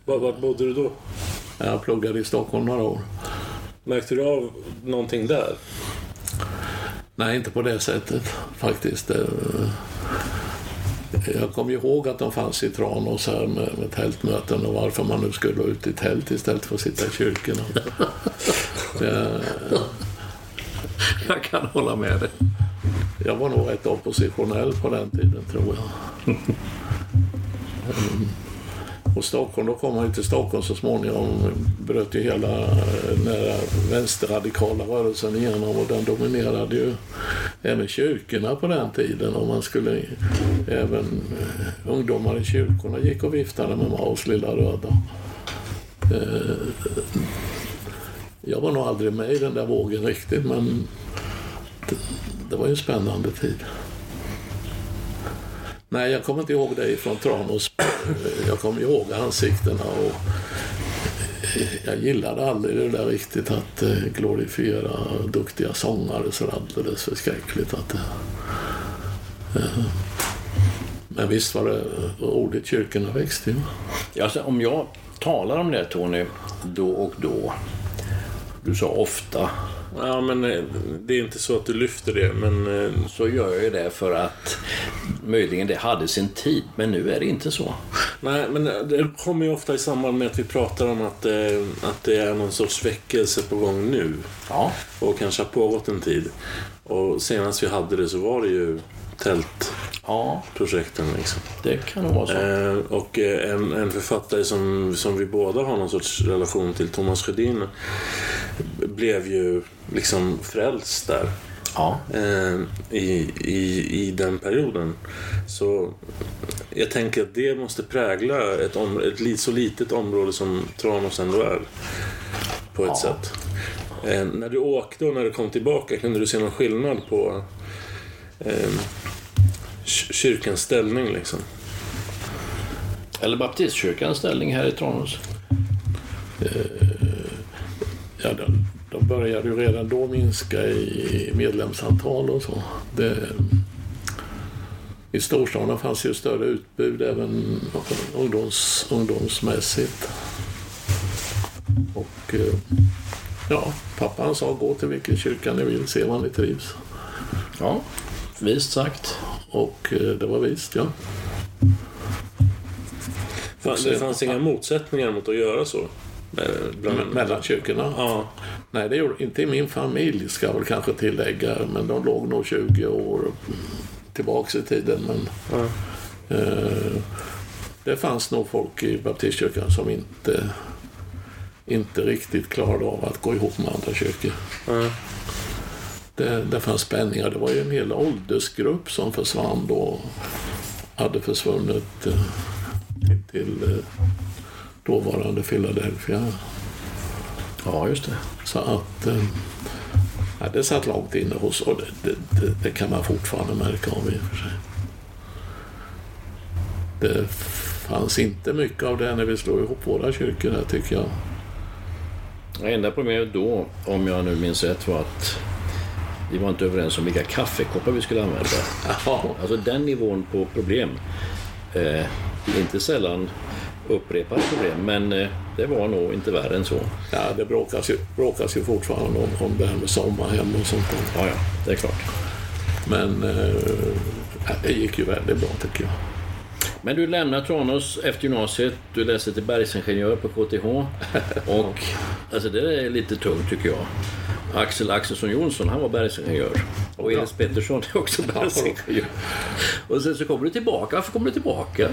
Var, var bodde du då? Jag pluggade i Stockholm några år. Märkte du av någonting där? Nej, inte på det sättet faktiskt. Jag kommer ihåg att de fanns i Tranås här med, med tältmöten och varför man nu skulle ut i tält istället för att sitta i kyrkorna. Det, jag kan hålla med dig. Jag var nog rätt oppositionell på den tiden tror jag. Och Stockholm, då kom man ju till Stockholm så småningom. Bröt ju hela eh, den här vänsterradikala rörelsen igenom och den dominerade ju även kyrkorna på den tiden. Och man skulle, även eh, ungdomar i kyrkorna gick och viftade med Maos lilla röda. Eh, jag var nog aldrig med i den där vågen riktigt men det, det var ju en spännande tid. Nej, jag kommer inte ihåg dig från Tranås. Jag kommer ihåg ansiktena och jag gillade aldrig det där riktigt att eh, glorifiera duktiga sångare så alldeles förskräckligt. Att, eh, men visst var det roligt, kyrkorna växte ju. Alltså, om jag talar om det Tony, då och då. Du sa ofta. Ja, men eh, det är inte så att du lyfter det, men... eh, Så gör jag ju det för att möjligen det hade sin tid, men nu är det inte så. Nej, men det kommer ju ofta i samband med att vi pratar om att, eh, att det är någon sorts väckelse på gång nu. Ja, Och kanske har pågått en tid. Och senast vi hade det så var det ju tältprojekten. Ja Liksom. det kan nog vara så. Eh, och eh, en, en författare som, som vi båda har någon sorts relation till, Thomas Sjödin, blev ju liksom frälst där. Ja, eh, i, i, i den perioden. Så jag tänker att det måste prägla ett, om, ett så litet område som Tranås ändå är. På ett sätt. Eh, när du åkte och när du kom tillbaka, kunde du se någon skillnad på eh, kyrkans ställning liksom? eller baptistkyrkans ställning här i Tranås. Ja, de, de började ju redan då minska i medlemsantal och så. Det, I storstaden fanns ju större utbud även ungdoms, ungdomsmässigt. Och eh, ja, pappan sa gå till vilken kyrka ni vill, se var ni trivs. Ja, vist sagt. Och eh, det var visst, ja. Fan, det fanns inga motsättningar mot att göra så? Mellan kyrkorna. Ja, Nej, det gjorde inte i min familj ska jag väl kanske tillägga. Men de låg nog 20 år tillbaks i tiden. Men ja. eh, det fanns nog folk i baptistkyrkan som inte, inte riktigt klarade av att gå ihop med andra kyrkor. ja. Det, det fanns spänningar. Det var ju en hel åldersgrupp som försvann då. Hade försvunnit eh, till, till eh, dåvarande Philadelphia. Ja, just det. Så att eh, ja, det satt långt inne hos och det, det, det, det kan man fortfarande märka av i och för sig. Det fanns inte mycket av det när vi slog ihop våra kyrkor där tycker jag. Det enda problemet då, om jag nu minns rätt, var att vi var inte överens om vilka kaffekoppar vi skulle använda. Alltså den nivån på problem. Eh, inte sällan upprepade problem, men eh, det var nog inte värre än så. ja det bråkas ju, bråkas ju fortfarande om, om det här med sommarhem och sånt där. Ja, ja, det är klart. Men eh, det gick ju väldigt bra tycker jag. Men du lämnar Tranås efter gymnasiet, du läser till bergsingenjör på KTH och alltså det är lite tungt tycker jag. Axel Axelsson Jonsson, han var bergsingenjör. Och Elis Pettersson är också bergsingenjör. Och sen så kommer du tillbaka. Varför kommer du tillbaka?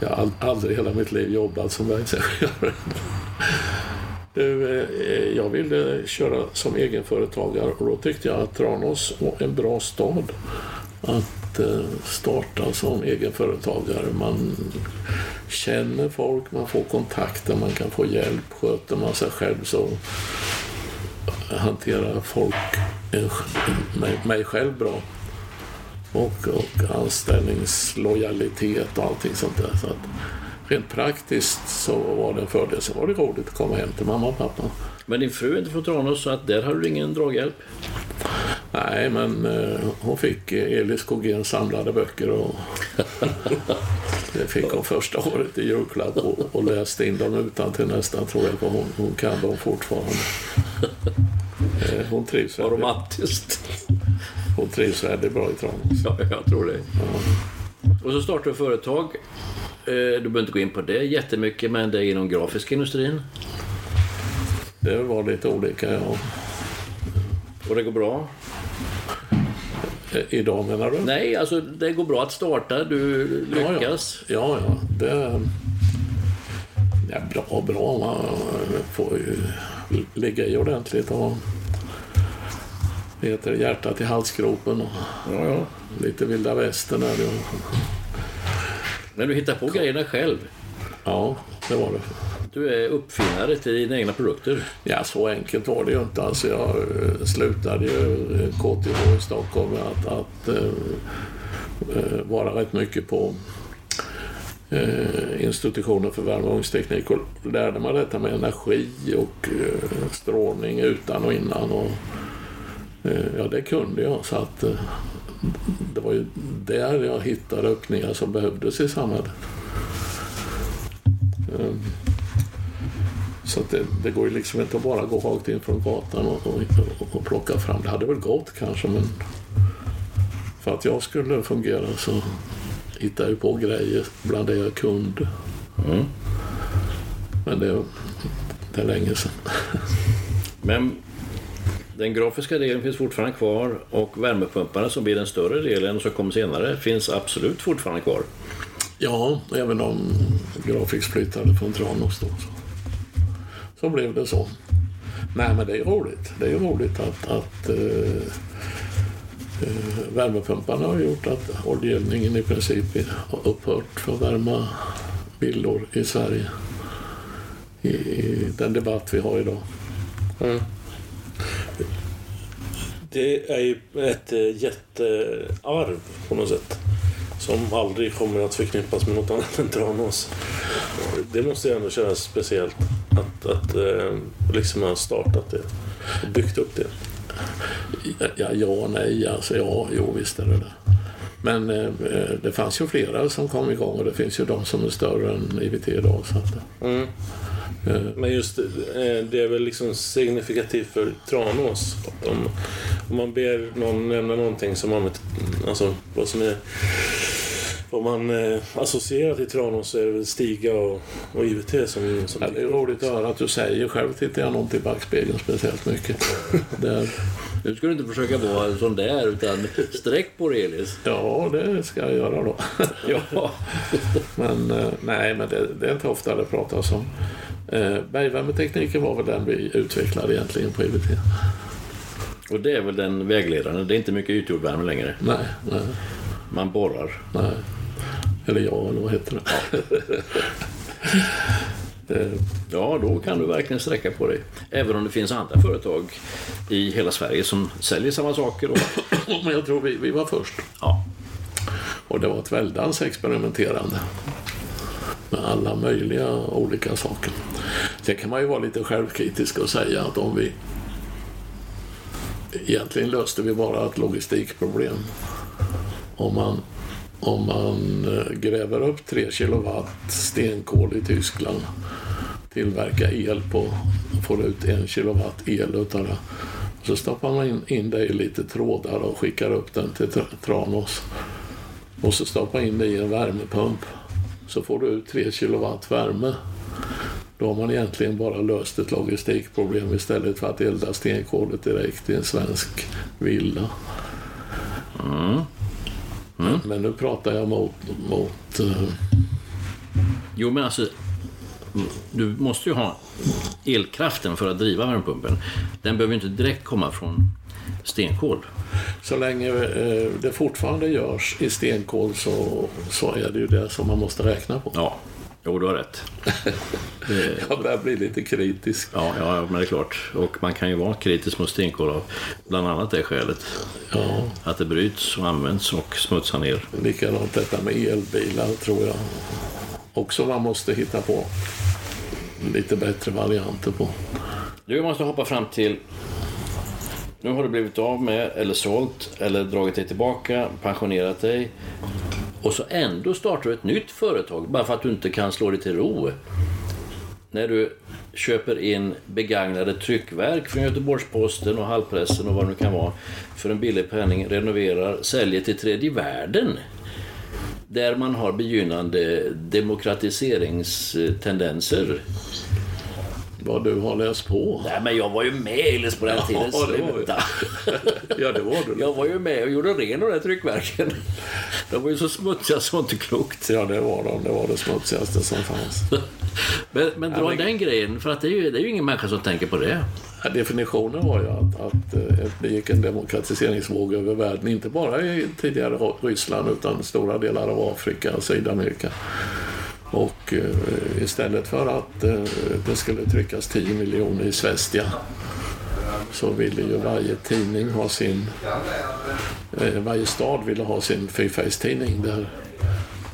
Jag har ald- aldrig hela mitt liv jobbat som bergsingenjör. Eh, Jag ville köra som egenföretagare och då tyckte jag att Tranås var en bra stad att inte starta som egenföretagare. Man känner folk, man får kontakter, man kan få hjälp. Sköter man sig själv så hanterar folk mig, mig själv bra. Och, och anställningslojalitet och allting sånt där. Så att rent praktiskt så var det en fördel. Så var det roligt att komma hem till mamma och pappa. Men din fru är inte från Tranås så att där har du ingen draghjälp. Nej, men eh, hon fick eh, Elis Kogéns samlade böcker och det fick hon första året i julklapp och, och läste in dem utan till nästan tror jag, för hon, hon kan dem fortfarande. Eh, hon, trivs väldigt, romantiskt. hon trivs väldigt bra i Tranås. Ja, jag tror det. Och så startar du företag. Eh, Du behöver inte gå in på det jättemycket, men det är inom grafiska industrin. Det var lite olika. Ja. Och det går bra? Idag menar du? Nej, alltså det går bra att starta. Du lyckas. Ja, ja. Det ja, bra, bra. Man får ju ligga i ordentligt och det heter hjärtat i halsgropen och Ja, ja. lite vilda västern där. och- Men du hittar på grejerna själv. Ja, det var det. Du är uppfinnare till dina egna produkter. Ja, så enkelt var det ju inte. Alltså, jag eh, slutade ju eh, KTH i Stockholm med att, att äh, vara rätt mycket på äh, institutionen för värme och ugnsteknik och lärde mig detta med energi och äh, strålning utan och innan. Och, ja, det kunde jag. Så att, det var ju där jag hittade öppningar som behövdes i samhället. Så det, det går ju liksom inte att bara gå rakt in från gatan och, och, och plocka fram. Det hade väl gått kanske men för att jag skulle fungera så hittade jag på grejer bland det jag kunde. Mm. Men det, det är länge sedan. Men den grafiska delen finns fortfarande kvar och värmepumparna som blir den större delen och som kommer senare finns absolut fortfarande kvar. Ja, även om Grafix flyttade från Tranås då. Så, så blev det så. Nej, men det är roligt. Det är roligt att, att uh, uh, värmepumparna har gjort att oljeeldningen i princip har upphört för att värma villor i Sverige. I, I den debatt vi har idag. Mm. Det är ju ett eh, jättearv på något sätt. Som aldrig kommer att förknippas med något annat än Tranås. Det måste ju ändå kännas speciellt att, att eh, liksom ha startat det och byggt upp det. Ja, ja nej. Alltså, ja, jo, visst är det det. Men eh, det fanns ju flera som kom igång och det finns ju de som är större än IVT idag. Så att, Mm. eh, Men just eh, det är väl liksom signifikativt för Tranås. Att Om, om man ber någon nämna någonting som man vet, alltså vad som är vad man eh, associerar till Tranås så är det väl Stiga och, och IVT som, som Ja, det är roligt att höra att du säger. Själv tittar jag nog inte i backspegeln speciellt mycket. Där. Nu ska du inte försöka vara en sån där utan sträck på det Elis. Ja, det ska jag göra då. Ja. Men eh, nej, men det, det är inte ofta det pratas om. Eh, Bergvärmetekniken var väl den vi utvecklade egentligen på IVT. Och det är väl den vägledande. Det är inte mycket ytjordvärme längre. Nej, nej, Man borrar. nej. Eller ja, eller vad heter det? det Ja, då kan du verkligen sträcka på dig. Även om det finns andra företag i hela Sverige som säljer samma saker. Och, men jag tror vi, vi var först. ja. Och det var ett väldans experimenterande. Med alla möjliga olika saker. Sen kan man ju vara lite självkritisk och säga att om vi... Egentligen löste vi bara ett logistikproblem. Om man, om man eh, gräver upp 3 kilowatt stenkol i Tyskland, tillverkar el på, får ut en kilowatt el utav det. Så stoppar man in, in det i lite trådar och skickar upp den till Tranås. Och så stoppa in det i en värmepump. Så får du ut 3 kilowatt värme. Då har man egentligen bara löst ett logistikproblem istället för att elda stenkolet direkt i en svensk villa. Mm. Men, men nu pratar jag mot, mot eh, Jo, men alltså... Du måste ju ha elkraften för att driva värmepumpen. Den behöver ju inte direkt komma från stenkol. så länge eh, det fortfarande görs i stenkol så, så är det ju det som man måste räkna på. Ja, jo, du har rätt. Det, Jag börjar bli lite kritisk. ja, ja, men det är klart. Och man kan ju vara kritisk mot stenkol av bland annat det skälet. Ja, Att det bryts och används och smutsar ner. likadant detta med elbilar tror jag också man måste hitta på lite bättre varianter på. Du måste hoppa fram till... Nu har du blivit av med, eller sålt, eller dragit dig tillbaka, pensionerat dig. Och så ändå startar du ett nytt företag bara för att du inte kan slå dig till ro. När du köper in begagnade tryckverk från Göteborgs-Posten och Hallpressen och vad det nu kan vara för en billig penning, renoverar, säljer till tredje världen. Där man har begynnande demokratiseringstendenser vad du har läst på. Nej, men jag var ju med Elis på den tiden. Ja, det var ju- Sluta. Ja, det var du. Jag var ju med och gjorde ren de där tryckverken. De var ju så smutsiga så inte klokt. Ja, det var de. Det var det smutsigaste som fanns. Men, men dra men- den grejen, för att det är, ju, det är ju ingen människa som tänker på det. Ja, Definitionen var ju att, att eh, det gick en demokratiseringsvåg över världen, inte bara i tidigare Ryssland utan stora delar av Afrika och Sydamerika. Och eh, istället för att eh, det skulle tryckas 10 miljoner i Svestia så ville ju varje tidning ha sin, eh, varje stad ville ha sin fyrfärgstidning där.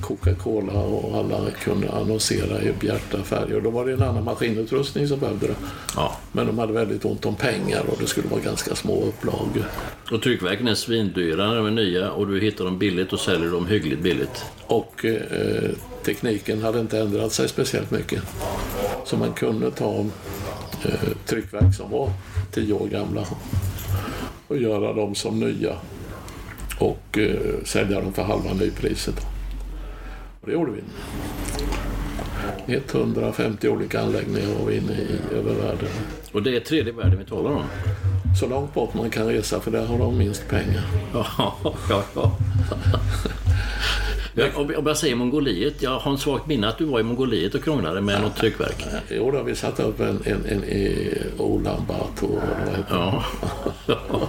Coca-Cola och alla kunde annonsera i bjärta färger. Då var det en annan maskinutrustning som behövde det. Ja. Men de hade väldigt ont om pengar och det skulle vara ganska små upplagor. Och tryckverken är svindyra när de är nya och du hittar dem billigt och säljer dem hyggligt billigt. Och eh, tekniken hade inte ändrat sig speciellt mycket. Så man kunde ta eh, tryckverk som var tio år gamla och göra dem som nya och eh, sälja dem för halva nypriset. Och det gjorde vi. 150 olika anläggningar var vi inne i över världen. Och det är tredje världen vi talar om. Så långt bort man kan resa för där har de minst pengar. Ja, ja, ja. Ja, Om jag säger Mongoliet, jag har en svagt minne att du var i Mongoliet och krånglade med något tryckverk. Jo, då vi satt upp en, en, en i det. Ja.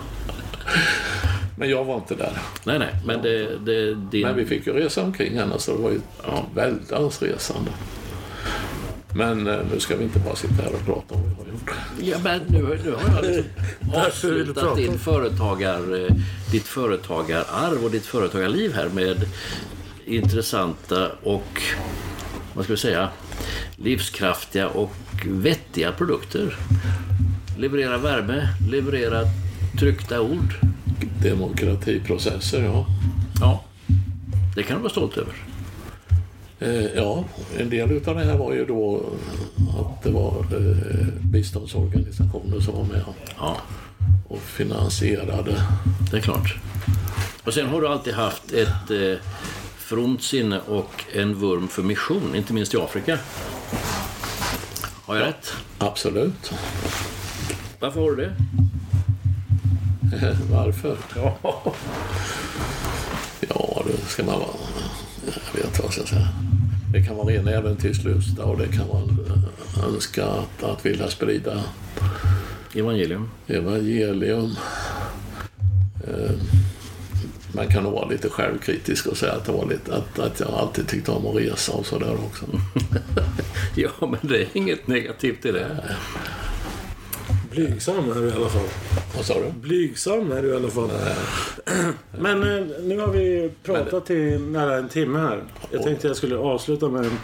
Men jag var inte där. Nej, nej, men det, det din... Men vi fick ju resa omkring henne så det var ju ett väldans resande. Men eh, nu ska vi inte bara sitta här och prata om vad vi har gjort. Ja, men nu, nu har jag liksom avslutat din företagar, eh, ditt företagararv och ditt företagarliv här med intressanta och, vad ska vi säga, livskraftiga och vettiga produkter. Leverera värme, leverera tryckta ord. Demokratiprocesser, ja. Ja, det kan du vara stolt över. Eh, ja, en del av det här var ju då att det var eh, biståndsorganisationer som var med Ja, och finansierade. det är klart. Och sen har du alltid haft ett eh, fromt sinne och en vurm för mission, inte minst i Afrika. Har jag rätt? Absolut. Varför har du det? Varför? Ja. Ja, det ska man vara... Jag vet vad jag ska säga. Det kan vara ren äventyrslusta och det kan vara en eh, önska att, att vilja sprida Evangelium. evangelium. Eh, Man kan nog vara lite självkritisk och säga att, det var lite, att, att jag alltid tyckte om att resa och sådär också. Ja, men det är inget negativt i det. Blygsam är du i alla fall. Vad sa du? Blygsam är du i alla fall. Men eh, nu har vi pratat i nära en timme här. Jag tänkte jag skulle avsluta med en,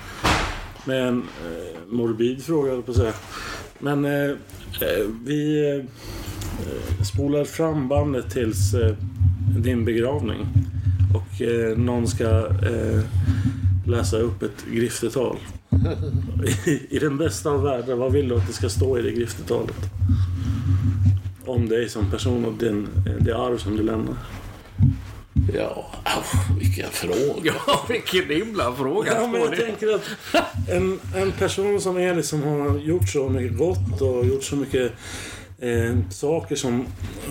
med en eh, morbid fråga, höll på att säga. Men eh, eh, vi eh, spolar fram bandet tills eh, din begravning. Och eh, någon ska eh, läsa upp ett griftetal. I, I den bästa av världar, vad vill du att det ska stå i det griftetalet? Om dig som person och din, det arv som du lämnar. Ja, au, vilken fråga. Ja, vilken himla fråga. Ja, men jag tänker att en, en person som Elis som har gjort så mycket gott och gjort så mycket eh, saker som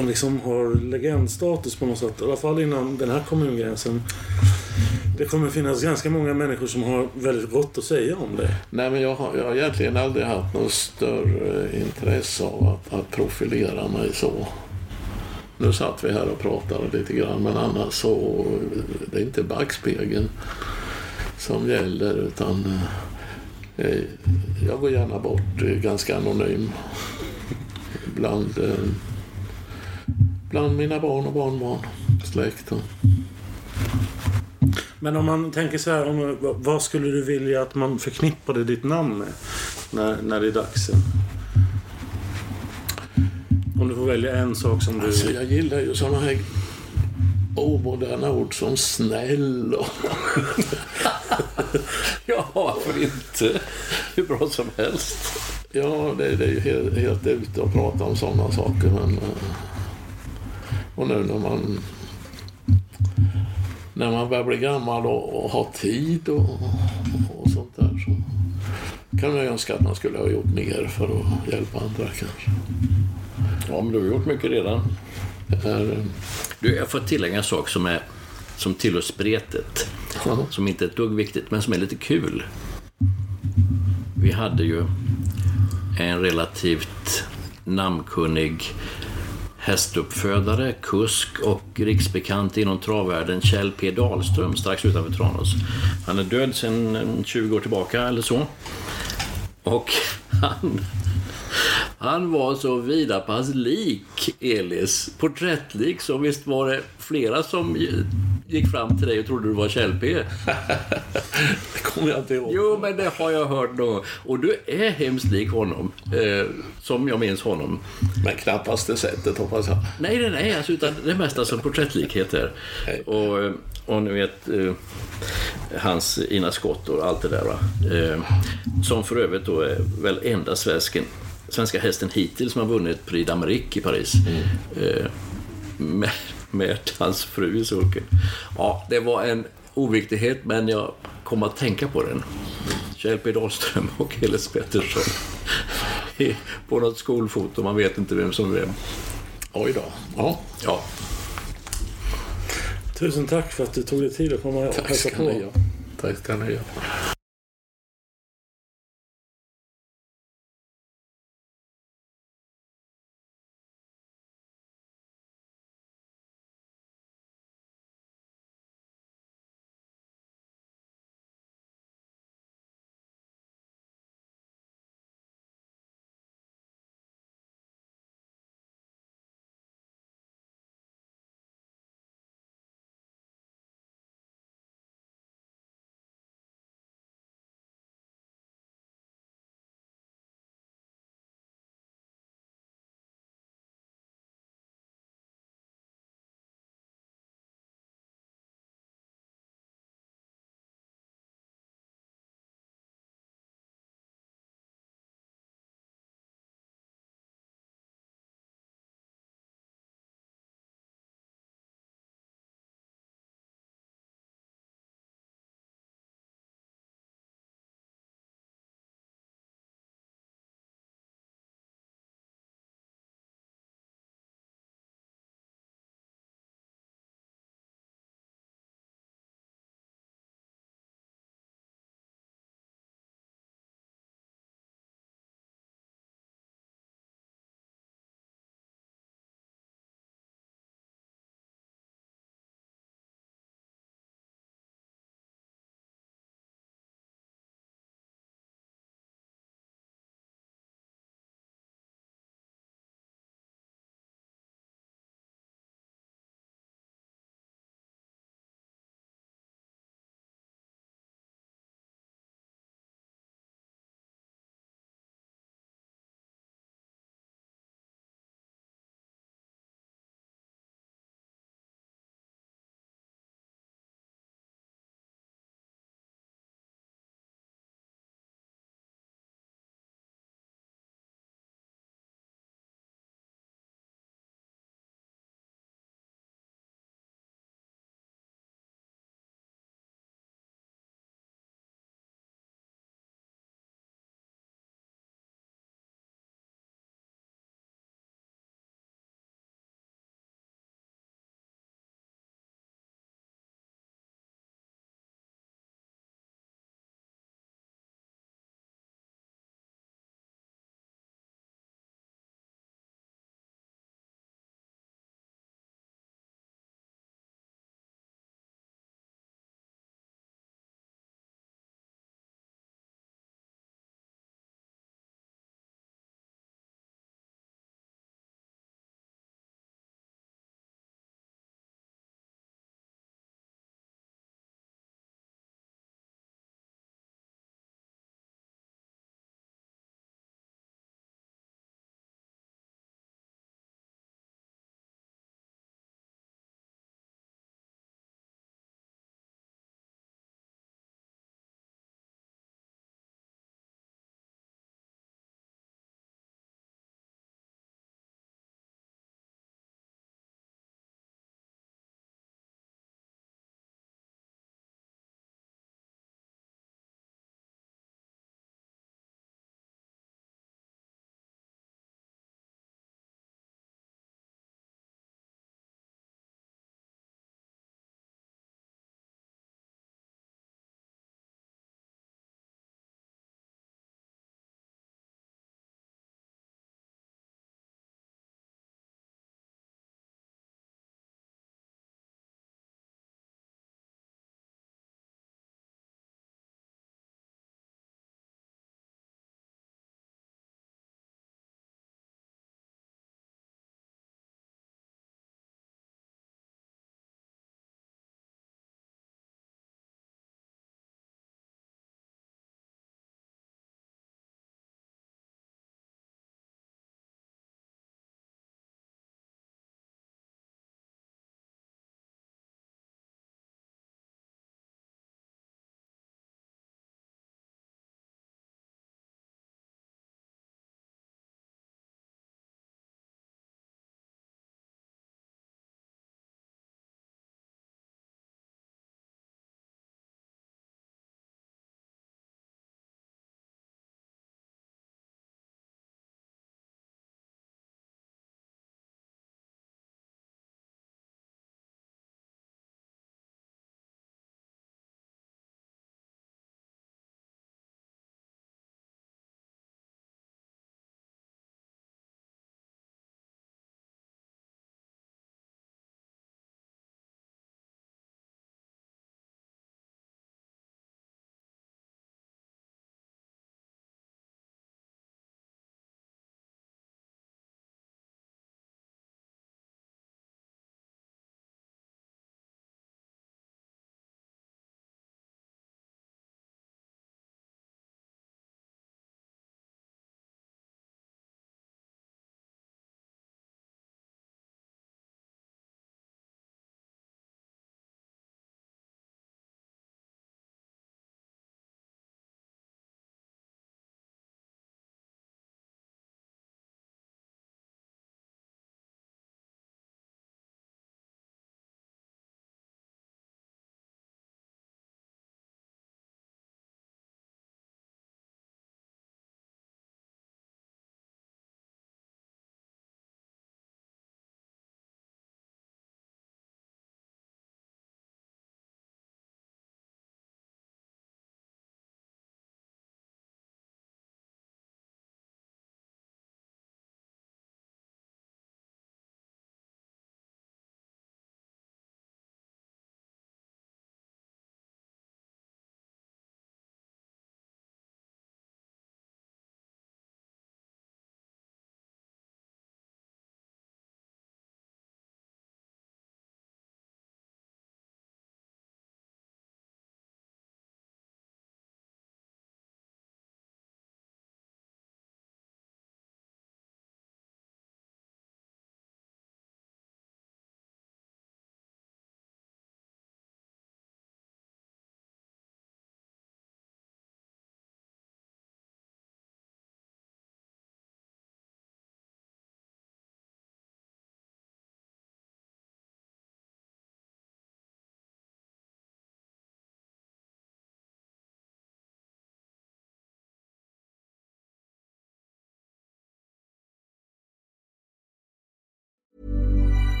liksom har legendstatus på något sätt. I alla fall inom den här kommungränsen. Det kommer finnas ganska många människor som har väldigt gott att säga om dig. Nej, men jag har, jag har egentligen aldrig haft något större intresse av att, att profilera mig så. Nu satt vi här och pratade lite grann, men annars så det är inte backspegeln som gäller utan eh, jag går gärna bort eh, ganska anonym bland, eh, bland mina barn och barnbarn, släkten. Men om man tänker så här, om, vad- vad skulle du vilja att man förknippade ditt namn med? När, när det är dags? Om du får välja en sak som du... Alltså, jag gillar ju sådana här omoderna ord som snäll och Ja, varför inte? Hur bra som helst. Ja, det, det är ju helt, helt ute att prata om sådana saker. Men, eh, och nu när man, när man börjar bli gammal och, och har tid och, och sånt där så, kan man ju önska att man skulle ha gjort mer för att hjälpa andra kanske. Ja, men du har gjort mycket redan. Är, eh, Du, jag får tillägga en sak som, är, som tillhör spretet. Ja. Som inte är ett dugg viktigt, men som är lite kul. Vi hade ju en relativt namnkunnig hästuppfödare, kusk och riksbekant inom travvärlden, Kjell P Dahlström, strax utanför Tranås. Han är död sedan 20 år tillbaka eller så. Och han, han var så vida pass lik Elis, porträttlik, så visst var det flera som gick fram till dig och trodde du var Kjell P. det kommer jag inte ihåg. Jo, men det har jag hört gång. Och du är hemskt lik honom, eh, som jag minns honom. Men knappast det sättet hoppas jag. Nej, nej, nej, alltså, utan det är mest alltså porträttlikheter. Och, och ni vet, eh, hans Ina Skott och allt det där. Eh, som för övrigt då är väl enda svensken, svenska hästen hittills som har vunnit Prix d'Amérique i Paris. Eh, med, med hans fru i sulken. Ja, det var en oviktighet, men jag kom att tänka på den. Kjell P Dahlström och Elis Pettersson. På något skolfoto, man vet inte vem som är vem. Oj då. Ja, Ja, Tusen tack för att du tog dig tid att komma och hälsa på. ni. Tack ska ni ha.